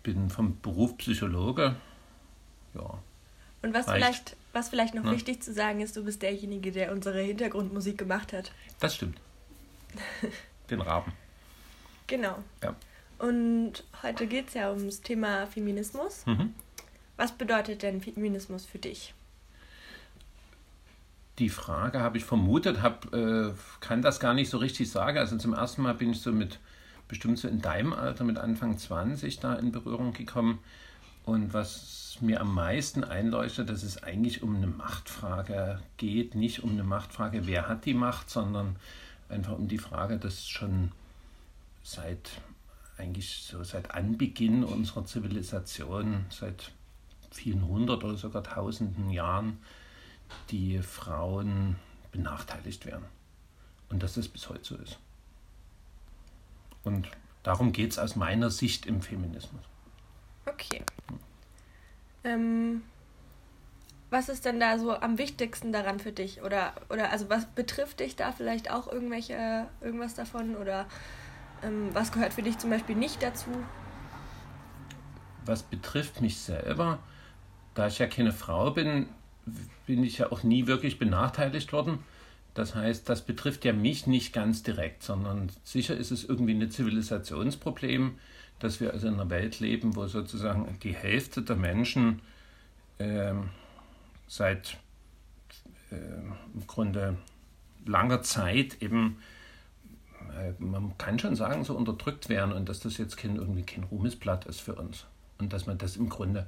bin vom Beruf Psychologe. Ja. Und was vielleicht, Was vielleicht noch ja. wichtig zu sagen ist, du bist derjenige, der unsere Hintergrundmusik gemacht hat. Das stimmt. [laughs] Den Raben. Genau. Ja. Und heute geht es ja ums Thema Feminismus. Mhm. Was bedeutet denn Feminismus für dich? Die Frage habe ich vermutet, hab, äh, kann das gar nicht so richtig sagen. Also zum ersten Mal bin ich so mit, bestimmt so in deinem Alter, mit Anfang 20 da in Berührung gekommen. Und was mir am meisten einleuchtet, dass es eigentlich um eine Machtfrage geht. Nicht um eine Machtfrage, wer hat die Macht, sondern einfach um die Frage, dass schon seit eigentlich so seit Anbeginn unserer Zivilisation, seit vielen hundert oder sogar tausenden Jahren, die Frauen benachteiligt werden. Und dass das bis heute so ist. Und darum geht es aus meiner Sicht im Feminismus. Okay. Ähm, was ist denn da so am wichtigsten daran für dich? Oder, oder also was betrifft dich da vielleicht auch irgendwelche, irgendwas davon? Oder ähm, was gehört für dich zum Beispiel nicht dazu? Was betrifft mich selber, da ich ja keine Frau bin, bin ich ja auch nie wirklich benachteiligt worden. Das heißt, das betrifft ja mich nicht ganz direkt, sondern sicher ist es irgendwie ein Zivilisationsproblem, dass wir also in einer Welt leben, wo sozusagen die Hälfte der Menschen äh, seit äh, im Grunde langer Zeit eben, man kann schon sagen, so unterdrückt werden und dass das jetzt kein, irgendwie kein Ruhmesblatt ist für uns und dass man das im Grunde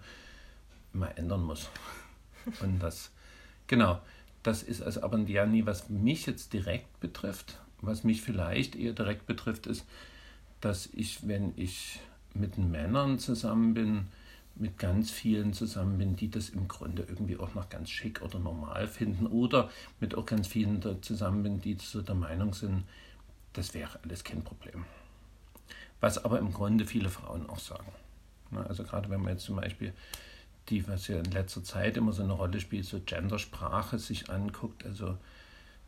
mal ändern muss. [laughs] Und das, genau, das ist also aber ja nie, was mich jetzt direkt betrifft. Was mich vielleicht eher direkt betrifft, ist, dass ich, wenn ich mit Männern zusammen bin, mit ganz vielen zusammen bin, die das im Grunde irgendwie auch noch ganz schick oder normal finden oder mit auch ganz vielen zusammen bin, die so der Meinung sind, das wäre alles kein Problem. Was aber im Grunde viele Frauen auch sagen. Also gerade wenn man jetzt zum Beispiel die, was ja in letzter Zeit immer so eine Rolle spielt, so Gendersprache sich anguckt, also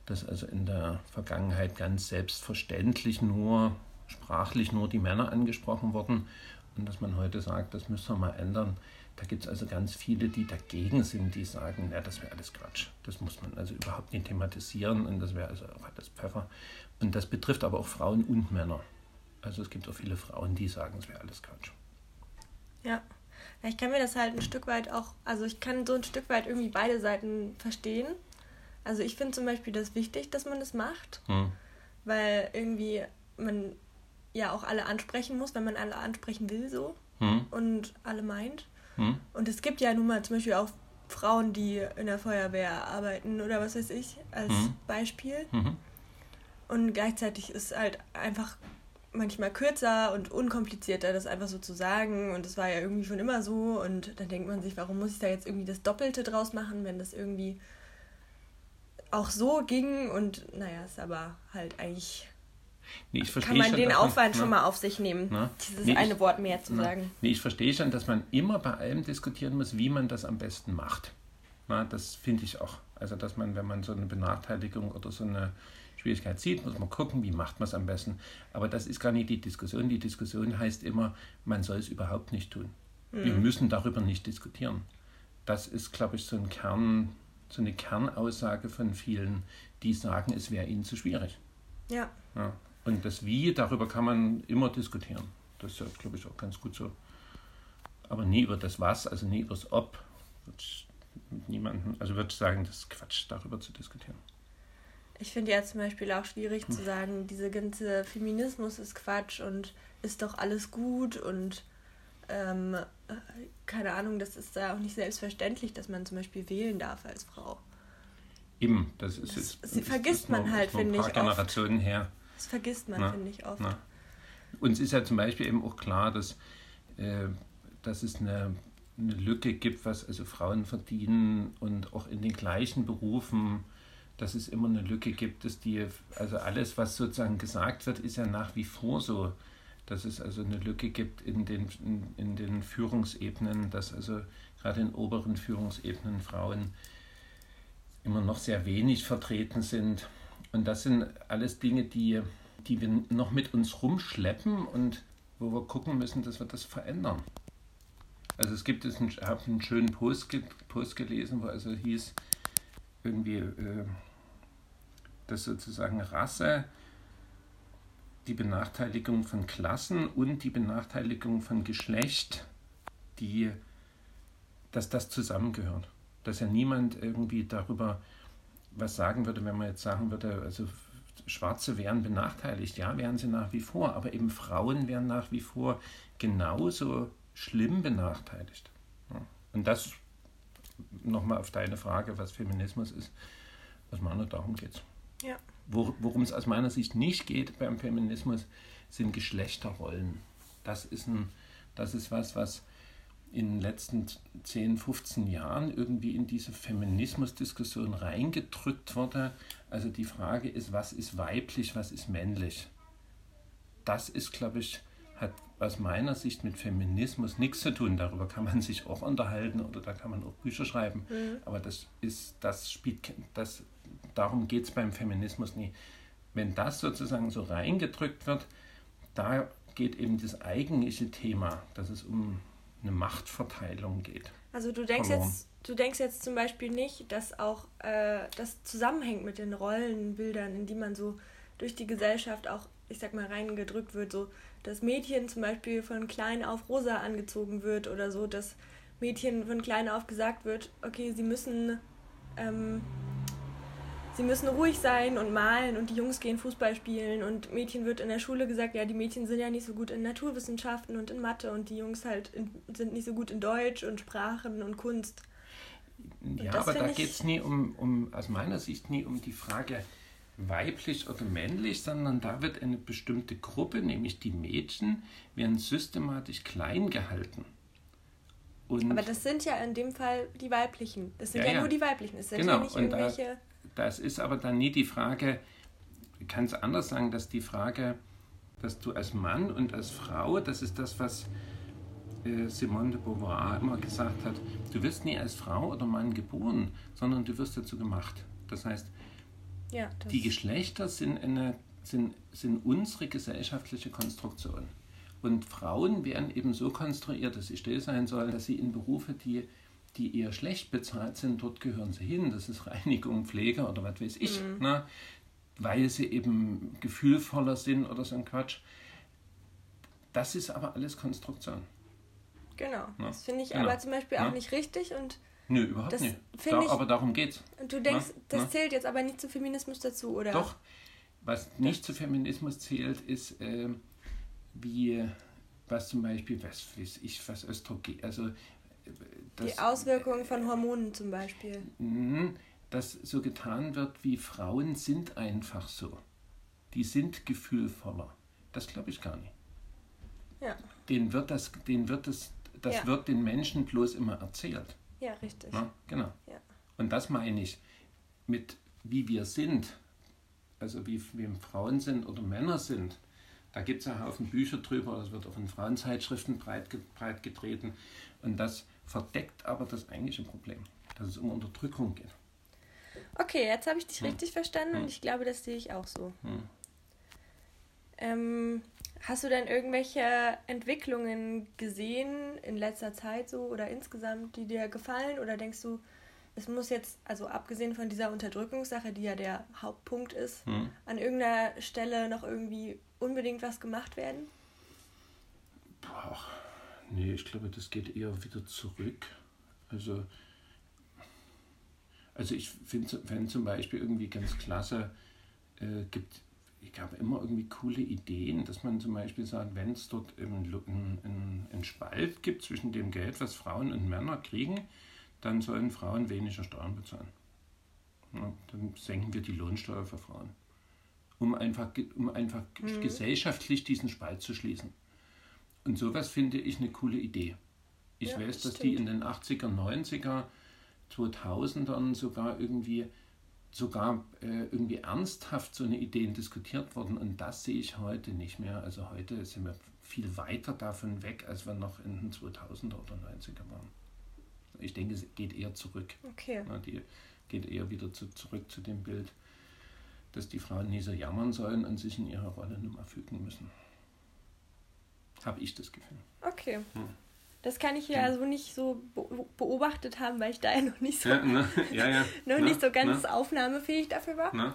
dass also in der Vergangenheit ganz selbstverständlich nur, sprachlich nur die Männer angesprochen wurden und dass man heute sagt, das müssen wir mal ändern. Da gibt es also ganz viele, die dagegen sind, die sagen, ja, das wäre alles Quatsch. Das muss man also überhaupt nicht thematisieren und das wäre also auch alles Pfeffer. Und das betrifft aber auch Frauen und Männer. Also es gibt auch viele Frauen, die sagen, es wäre alles Quatsch. Ja. Ja, ich kann mir das halt ein Stück weit auch, also ich kann so ein Stück weit irgendwie beide Seiten verstehen. Also ich finde zum Beispiel das wichtig, dass man das macht, hm. weil irgendwie man ja auch alle ansprechen muss, wenn man alle ansprechen will so hm. und alle meint. Hm. Und es gibt ja nun mal zum Beispiel auch Frauen, die in der Feuerwehr arbeiten oder was weiß ich, als hm. Beispiel. Und gleichzeitig ist halt einfach manchmal kürzer und unkomplizierter, das einfach so zu sagen. Und das war ja irgendwie schon immer so. Und dann denkt man sich, warum muss ich da jetzt irgendwie das Doppelte draus machen, wenn das irgendwie auch so ging. Und naja, ist aber halt eigentlich. Nee, kann man schon, den Aufwand man, schon mal auf sich nehmen, na, dieses nee, eine ich, Wort mehr zu na, sagen. Nee, ich verstehe schon, dass man immer bei allem diskutieren muss, wie man das am besten macht. Na, das finde ich auch. Also, dass man, wenn man so eine Benachteiligung oder so eine Schwierigkeit sieht, muss man gucken, wie macht man es am besten. Aber das ist gar nicht die Diskussion. Die Diskussion heißt immer, man soll es überhaupt nicht tun. Mhm. Wir müssen darüber nicht diskutieren. Das ist, glaube ich, so, ein Kern, so eine Kernaussage von vielen, die sagen, es wäre ihnen zu schwierig. Ja. ja. Und das Wie, darüber kann man immer diskutieren. Das ist glaube ich, auch ganz gut so. Aber nie über das Was, also nie über das Ob. Niemanden, also würde ich sagen, das ist Quatsch, darüber zu diskutieren. Ich finde ja zum Beispiel auch schwierig hm. zu sagen, diese ganze Feminismus ist Quatsch und ist doch alles gut und ähm, keine Ahnung, das ist da auch nicht selbstverständlich, dass man zum Beispiel wählen darf als Frau. Eben, das ist es. Das, das vergisst man nur, halt, finde ich. Ein paar Generationen oft. her. Das vergisst man, finde ich, oft. Na. Uns ist ja zum Beispiel eben auch klar, dass, äh, dass es eine, eine Lücke gibt, was also Frauen verdienen und auch in den gleichen Berufen dass es immer eine Lücke gibt, dass die, also alles, was sozusagen gesagt wird, ist ja nach wie vor so, dass es also eine Lücke gibt in den, in, in den Führungsebenen, dass also gerade in oberen Führungsebenen Frauen immer noch sehr wenig vertreten sind. Und das sind alles Dinge, die, die wir noch mit uns rumschleppen und wo wir gucken müssen, dass wir das verändern. Also es gibt ich habe einen schönen Post, Post gelesen, wo also hieß, irgendwie, äh, dass sozusagen Rasse, die Benachteiligung von Klassen und die Benachteiligung von Geschlecht, die, dass das zusammengehört. Dass ja niemand irgendwie darüber was sagen würde, wenn man jetzt sagen würde, also Schwarze wären benachteiligt, ja, wären sie nach wie vor, aber eben Frauen wären nach wie vor genauso schlimm benachteiligt. Und das nochmal auf deine Frage, was Feminismus ist, aus meiner darum geht Ja. Worum es aus meiner Sicht nicht geht beim Feminismus, sind Geschlechterrollen. Das ist, ein, das ist was, was in den letzten 10, 15 Jahren irgendwie in diese Feminismusdiskussion reingedrückt wurde. Also die Frage ist, was ist weiblich, was ist männlich? Das ist, glaube ich, hat aus meiner Sicht mit Feminismus nichts zu tun. Darüber kann man sich auch unterhalten oder da kann man auch Bücher schreiben. Mhm. Aber das ist, das spielt, das, darum geht es beim Feminismus nie. Wenn das sozusagen so reingedrückt wird, da geht eben das eigentliche Thema, dass es um eine Machtverteilung geht. Also du denkst jetzt, du denkst jetzt zum Beispiel nicht, dass auch äh, das zusammenhängt mit den Rollenbildern, in die man so durch die Gesellschaft auch, ich sag mal, reingedrückt wird, so dass Mädchen zum Beispiel von klein auf rosa angezogen wird oder so, dass Mädchen von klein auf gesagt wird, okay, sie müssen ähm, sie müssen ruhig sein und malen und die Jungs gehen Fußball spielen und Mädchen wird in der Schule gesagt, ja, die Mädchen sind ja nicht so gut in Naturwissenschaften und in Mathe und die Jungs halt in, sind nicht so gut in Deutsch und Sprachen und Kunst. Und ja, aber da geht es nie um, um, aus meiner Sicht nie um die Frage weiblich oder männlich, sondern da wird eine bestimmte Gruppe, nämlich die Mädchen, werden systematisch klein gehalten. Und aber das sind ja in dem Fall die weiblichen. Das sind ja, ja nur die weiblichen. Es sind genau. ja nicht irgendwelche. Da, das ist aber dann nie die Frage, ich kann es anders sagen, dass die Frage, dass du als Mann und als Frau, das ist das, was äh, Simone de Beauvoir immer gesagt hat, du wirst nie als Frau oder Mann geboren, sondern du wirst dazu gemacht. Das heißt, ja, das die Geschlechter sind, eine, sind, sind unsere gesellschaftliche Konstruktion. Und Frauen werden eben so konstruiert, dass sie still sein sollen, dass sie in Berufe, die die eher schlecht bezahlt sind, dort gehören sie hin. Das ist Reinigung, Pflege oder was weiß ich. Mhm. Ne? Weil sie eben gefühlvoller sind oder so ein Quatsch. Das ist aber alles Konstruktion. Genau. Ne? Das finde ich genau. aber zum Beispiel auch ne? nicht richtig und. Nö, überhaupt nicht. Da, ich, aber darum geht's. Und du denkst, ne? das ne? zählt jetzt aber nicht zu Feminismus dazu, oder? Doch. Was nicht zu Feminismus zählt, ist, äh, wie, was zum Beispiel, was weiß ich, was Östrogen, also die Auswirkungen von Hormonen zum Beispiel. Mhm, dass so getan wird, wie Frauen sind einfach so. Die sind gefühlvoller. Das glaube ich gar nicht. Ja. Den wird das, den wird das, das ja. wird den Menschen bloß immer erzählt. Ja, richtig. Na, genau. Ja. Und das meine ich mit wie wir sind, also wie, wie Frauen sind oder Männer sind. Da gibt es ja Haufen Bücher drüber, das wird auch in Frauenzeitschriften breit, breit getreten. Und das verdeckt aber das eigentliche Problem, dass es um Unterdrückung geht. Okay, jetzt habe ich dich hm. richtig verstanden hm. und ich glaube, das sehe ich auch so. Hm. Ähm, hast du denn irgendwelche Entwicklungen gesehen in letzter Zeit so oder insgesamt, die dir gefallen? Oder denkst du, es muss jetzt, also abgesehen von dieser Unterdrückungssache, die ja der Hauptpunkt ist, hm. an irgendeiner Stelle noch irgendwie unbedingt was gemacht werden? Boah Nee, ich glaube, das geht eher wieder zurück. Also, also ich finde zum Beispiel irgendwie ganz klasse, äh, gibt, ich habe immer irgendwie coole Ideen, dass man zum Beispiel sagt, wenn es dort einen, einen Spalt gibt zwischen dem Geld, was Frauen und Männer kriegen, dann sollen Frauen weniger Steuern bezahlen. Ja, dann senken wir die Lohnsteuer für Frauen, um einfach, um einfach mhm. gesellschaftlich diesen Spalt zu schließen. Und sowas finde ich eine coole Idee. Ich ja, weiß, dass stimmt. die in den 80er, 90er, 2000ern sogar irgendwie sogar äh, irgendwie ernsthaft so eine Ideen diskutiert wurden und das sehe ich heute nicht mehr. Also heute sind wir viel weiter davon weg, als wir noch in den 2000er oder 90er waren. Ich denke, es geht eher zurück. Okay. Ja, die geht eher wieder zu, zurück zu dem Bild, dass die Frauen nie so jammern sollen und sich in ihrer Rolle nur mal fügen müssen. Habe ich das Gefühl. Okay. Hm. Das kann ich ja so nicht so beobachtet haben, weil ich da ja noch nicht so, Ja, ne? ja, [laughs] noch ne? nicht so ganz Ne? aufnahmefähig dafür war. Ne?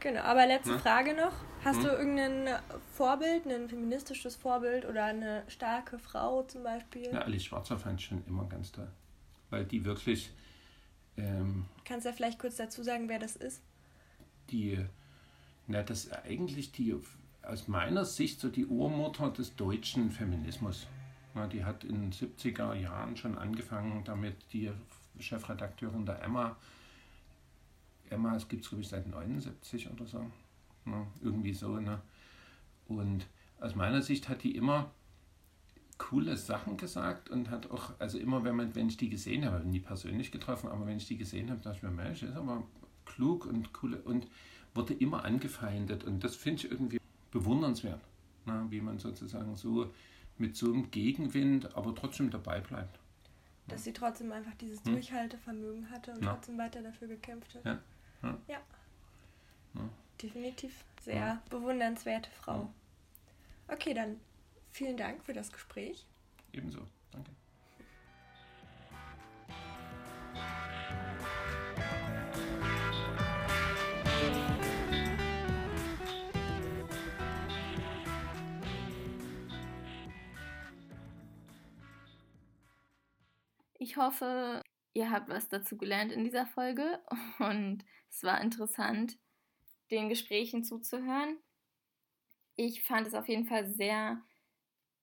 Genau, aber letzte Ne? Frage noch. Hast Hm? du irgendein Vorbild, ein feministisches Vorbild oder eine starke Frau zum Beispiel? ja, Alice Schwarzer fand ich schon immer ganz toll. Weil die wirklich, ähm, Kannst du ja vielleicht kurz dazu sagen, wer das ist? Die, na, das ist eigentlich die, aus meiner Sicht so die Urmutter des deutschen Feminismus. Na, die hat in den 70er Jahren schon angefangen damit, die Chefredakteurin der Emma, Emma, es gibt es glaube ich seit 79 oder so, na, irgendwie so. Ne? Und aus meiner Sicht hat die immer coole Sachen gesagt und hat auch, also immer, wenn, man, wenn ich die gesehen habe, nie persönlich getroffen, aber wenn ich die gesehen habe, dachte ich mir, Mensch, ist aber klug und cool und wurde immer angefeindet und das finde ich irgendwie bewundernswert, ne? wie man sozusagen so mit so einem Gegenwind, aber trotzdem dabei bleibt. Dass sie trotzdem einfach dieses Hm. Durchhaltevermögen hatte und Ja. trotzdem weiter dafür gekämpft hat. Ja. Ja. Ja. Ja. Definitiv sehr Ja. bewundernswerte Frau. Ja. Okay, dann vielen Dank für das Gespräch. Ebenso, danke. Ich hoffe, ihr habt was dazu gelernt in dieser Folge [laughs] und es war interessant, den Gesprächen zuzuhören. Ich fand es auf jeden Fall sehr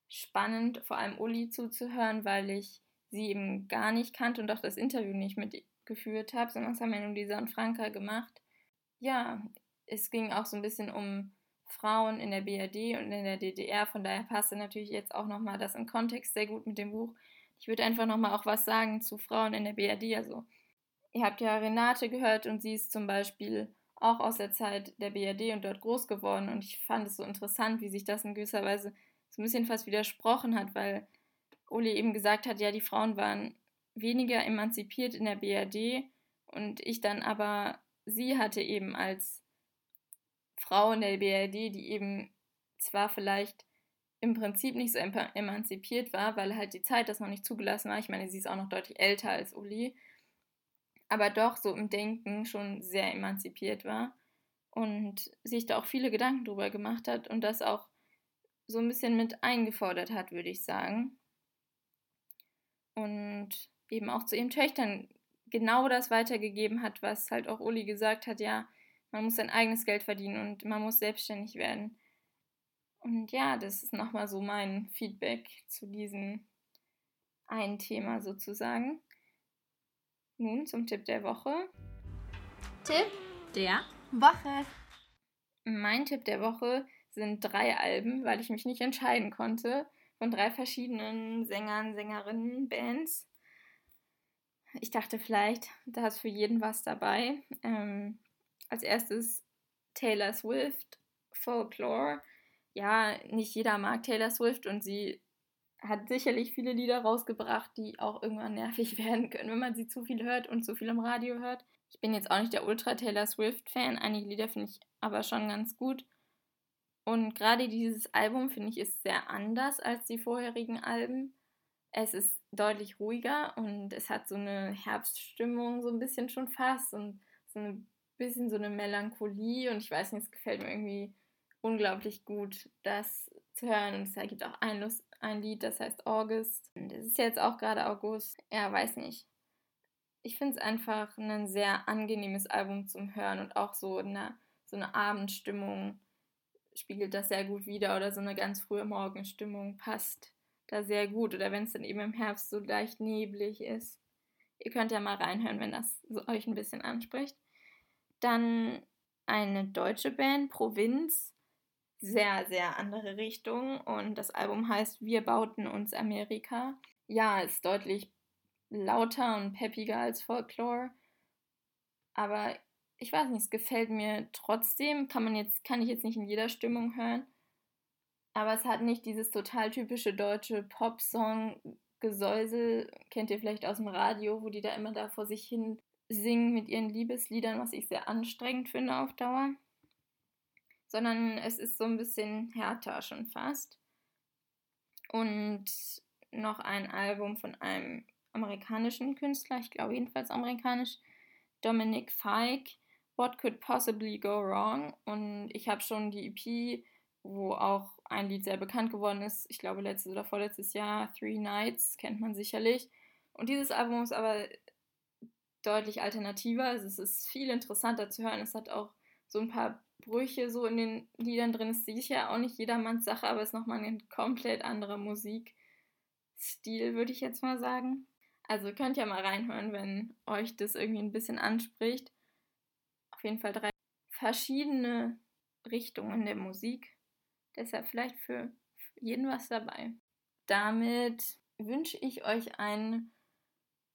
spannend, vor allem Uli zuzuhören, weil ich sie eben gar nicht kannte und auch das Interview nicht mitgeführt habe, sondern das haben ja nur Lisa und Franka gemacht. Ja, es ging auch so ein bisschen um Frauen in der BRD und in der DDR, von daher passte natürlich jetzt auch nochmal das im Kontext sehr gut mit dem Buch. Ich würde einfach nochmal auch was sagen zu Frauen in der BRD. Also, ihr habt ja Renate gehört und sie ist zum Beispiel auch aus der Zeit der BRD und dort groß geworden. Und ich fand es so interessant, wie sich das in gewisser Weise so ein bisschen fast widersprochen hat, weil Uli eben gesagt hat, ja, die Frauen waren weniger emanzipiert in der BRD und ich dann aber, sie hatte eben als Frau in der BRD, die eben zwar vielleicht im Prinzip nicht so emanzipiert war, weil halt die Zeit das noch nicht zugelassen war. Ich meine, sie ist auch noch deutlich älter als Uli, aber doch so im Denken schon sehr emanzipiert war und sich da auch viele Gedanken drüber gemacht hat und das auch so ein bisschen mit eingefordert hat, würde ich sagen. Und eben auch zu ihren Töchtern genau das weitergegeben hat, was halt auch Uli gesagt hat, ja, man muss sein eigenes Geld verdienen und man muss selbstständig werden. Und ja, das ist nochmal so mein Feedback zu diesem einen Thema sozusagen. Nun zum Tipp der Woche. Tipp Der Woche. Mein Tipp der Woche sind drei Alben, weil ich mich nicht entscheiden konnte, von drei verschiedenen Sängern, Sängerinnen, Bands. Ich dachte vielleicht, da ist für jeden was dabei. Ähm, als erstes Taylor Swift, Folklore. Ja, nicht jeder mag Taylor Swift und sie hat sicherlich viele Lieder rausgebracht, die auch irgendwann [laughs] nervig werden können, wenn man sie zu viel hört und zu viel im Radio hört. Ich bin jetzt auch nicht der Ultra Taylor Swift-Fan. Einige Lieder finde ich aber schon ganz gut. Und gerade dieses Album finde ich ist sehr anders als die vorherigen Alben. Es ist deutlich ruhiger und es hat so eine Herbststimmung, so ein bisschen schon fast und so ein bisschen so eine Melancholie. Und ich weiß nicht, es gefällt mir irgendwie unglaublich gut, das zu hören. Und es gibt auch ein, Lust, ein Lied, das heißt August. Und es ist jetzt auch gerade August. Ja, weiß nicht. Ich finde es einfach ein sehr angenehmes Album zum Hören und auch so eine, so eine Abendstimmung spiegelt das sehr gut wider oder so eine ganz frühe Morgenstimmung passt da sehr gut oder wenn es dann eben im Herbst so leicht neblig ist. Ihr könnt ja mal reinhören, wenn das so euch ein bisschen anspricht. Dann eine deutsche Band, Provinz, sehr, sehr andere Richtung und das Album heißt Wir bauten uns Amerika. Ja, ist deutlich lauter und peppiger als Folklore, aber ich weiß nicht, es gefällt mir trotzdem, kann man jetzt, kann ich jetzt nicht in jeder Stimmung hören. Aber es hat nicht dieses total typische deutsche Pop-Song-Gesäusel, kennt ihr vielleicht aus dem Radio, wo die da immer da vor sich hin singen mit ihren Liebesliedern, was ich sehr anstrengend finde auf Dauer. Sondern es ist so ein bisschen härter schon fast. Und noch ein Album von einem amerikanischen Künstler, ich glaube jedenfalls amerikanisch, Dominic Fike, What Could Possibly Go Wrong? Und ich habe schon die EP, wo auch ein Lied sehr bekannt geworden ist, ich glaube letztes oder vorletztes Jahr, Three Nights, kennt man sicherlich. Und dieses Album ist aber deutlich alternativer, also es ist viel interessanter zu hören. Es hat auch so ein paar Brüche so in den Liedern drin. Ist sicher auch nicht jedermanns Sache, aber es ist nochmal ein komplett anderer Musikstil, würde ich jetzt mal sagen. Also könnt ihr mal reinhören, wenn euch das irgendwie ein bisschen anspricht. Auf jeden Fall drei verschiedene Richtungen der Musik. Deshalb vielleicht für jeden was dabei. Damit wünsche ich euch einen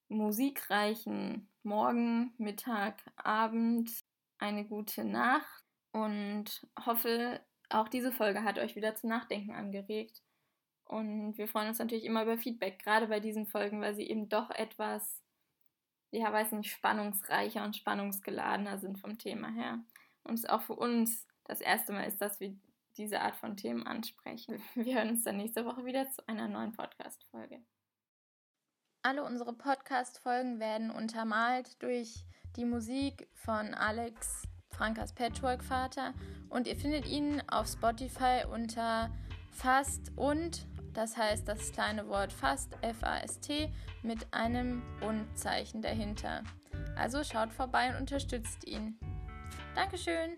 musikreichen Morgen, Mittag, Abend, eine gute Nacht und hoffe, auch diese Folge hat euch wieder zum Nachdenken angeregt. Und wir freuen uns natürlich immer über Feedback, gerade bei diesen Folgen, weil sie eben doch etwas, ja, weiß nicht, spannungsreicher und spannungsgeladener sind vom Thema her. Und es auch für uns das erste Mal ist, dass wir diese Art von Themen ansprechen. [laughs] Wir hören uns dann nächste Woche wieder zu einer neuen Podcast-Folge. Alle unsere Podcast-Folgen werden untermalt durch die Musik von Alex Frankas Patchwork-Vater und ihr findet ihn auf Spotify unter Fast und das heißt das kleine Wort fast, F-A-S-T, mit einem Und-Zeichen dahinter. Also schaut vorbei und unterstützt ihn. Dankeschön!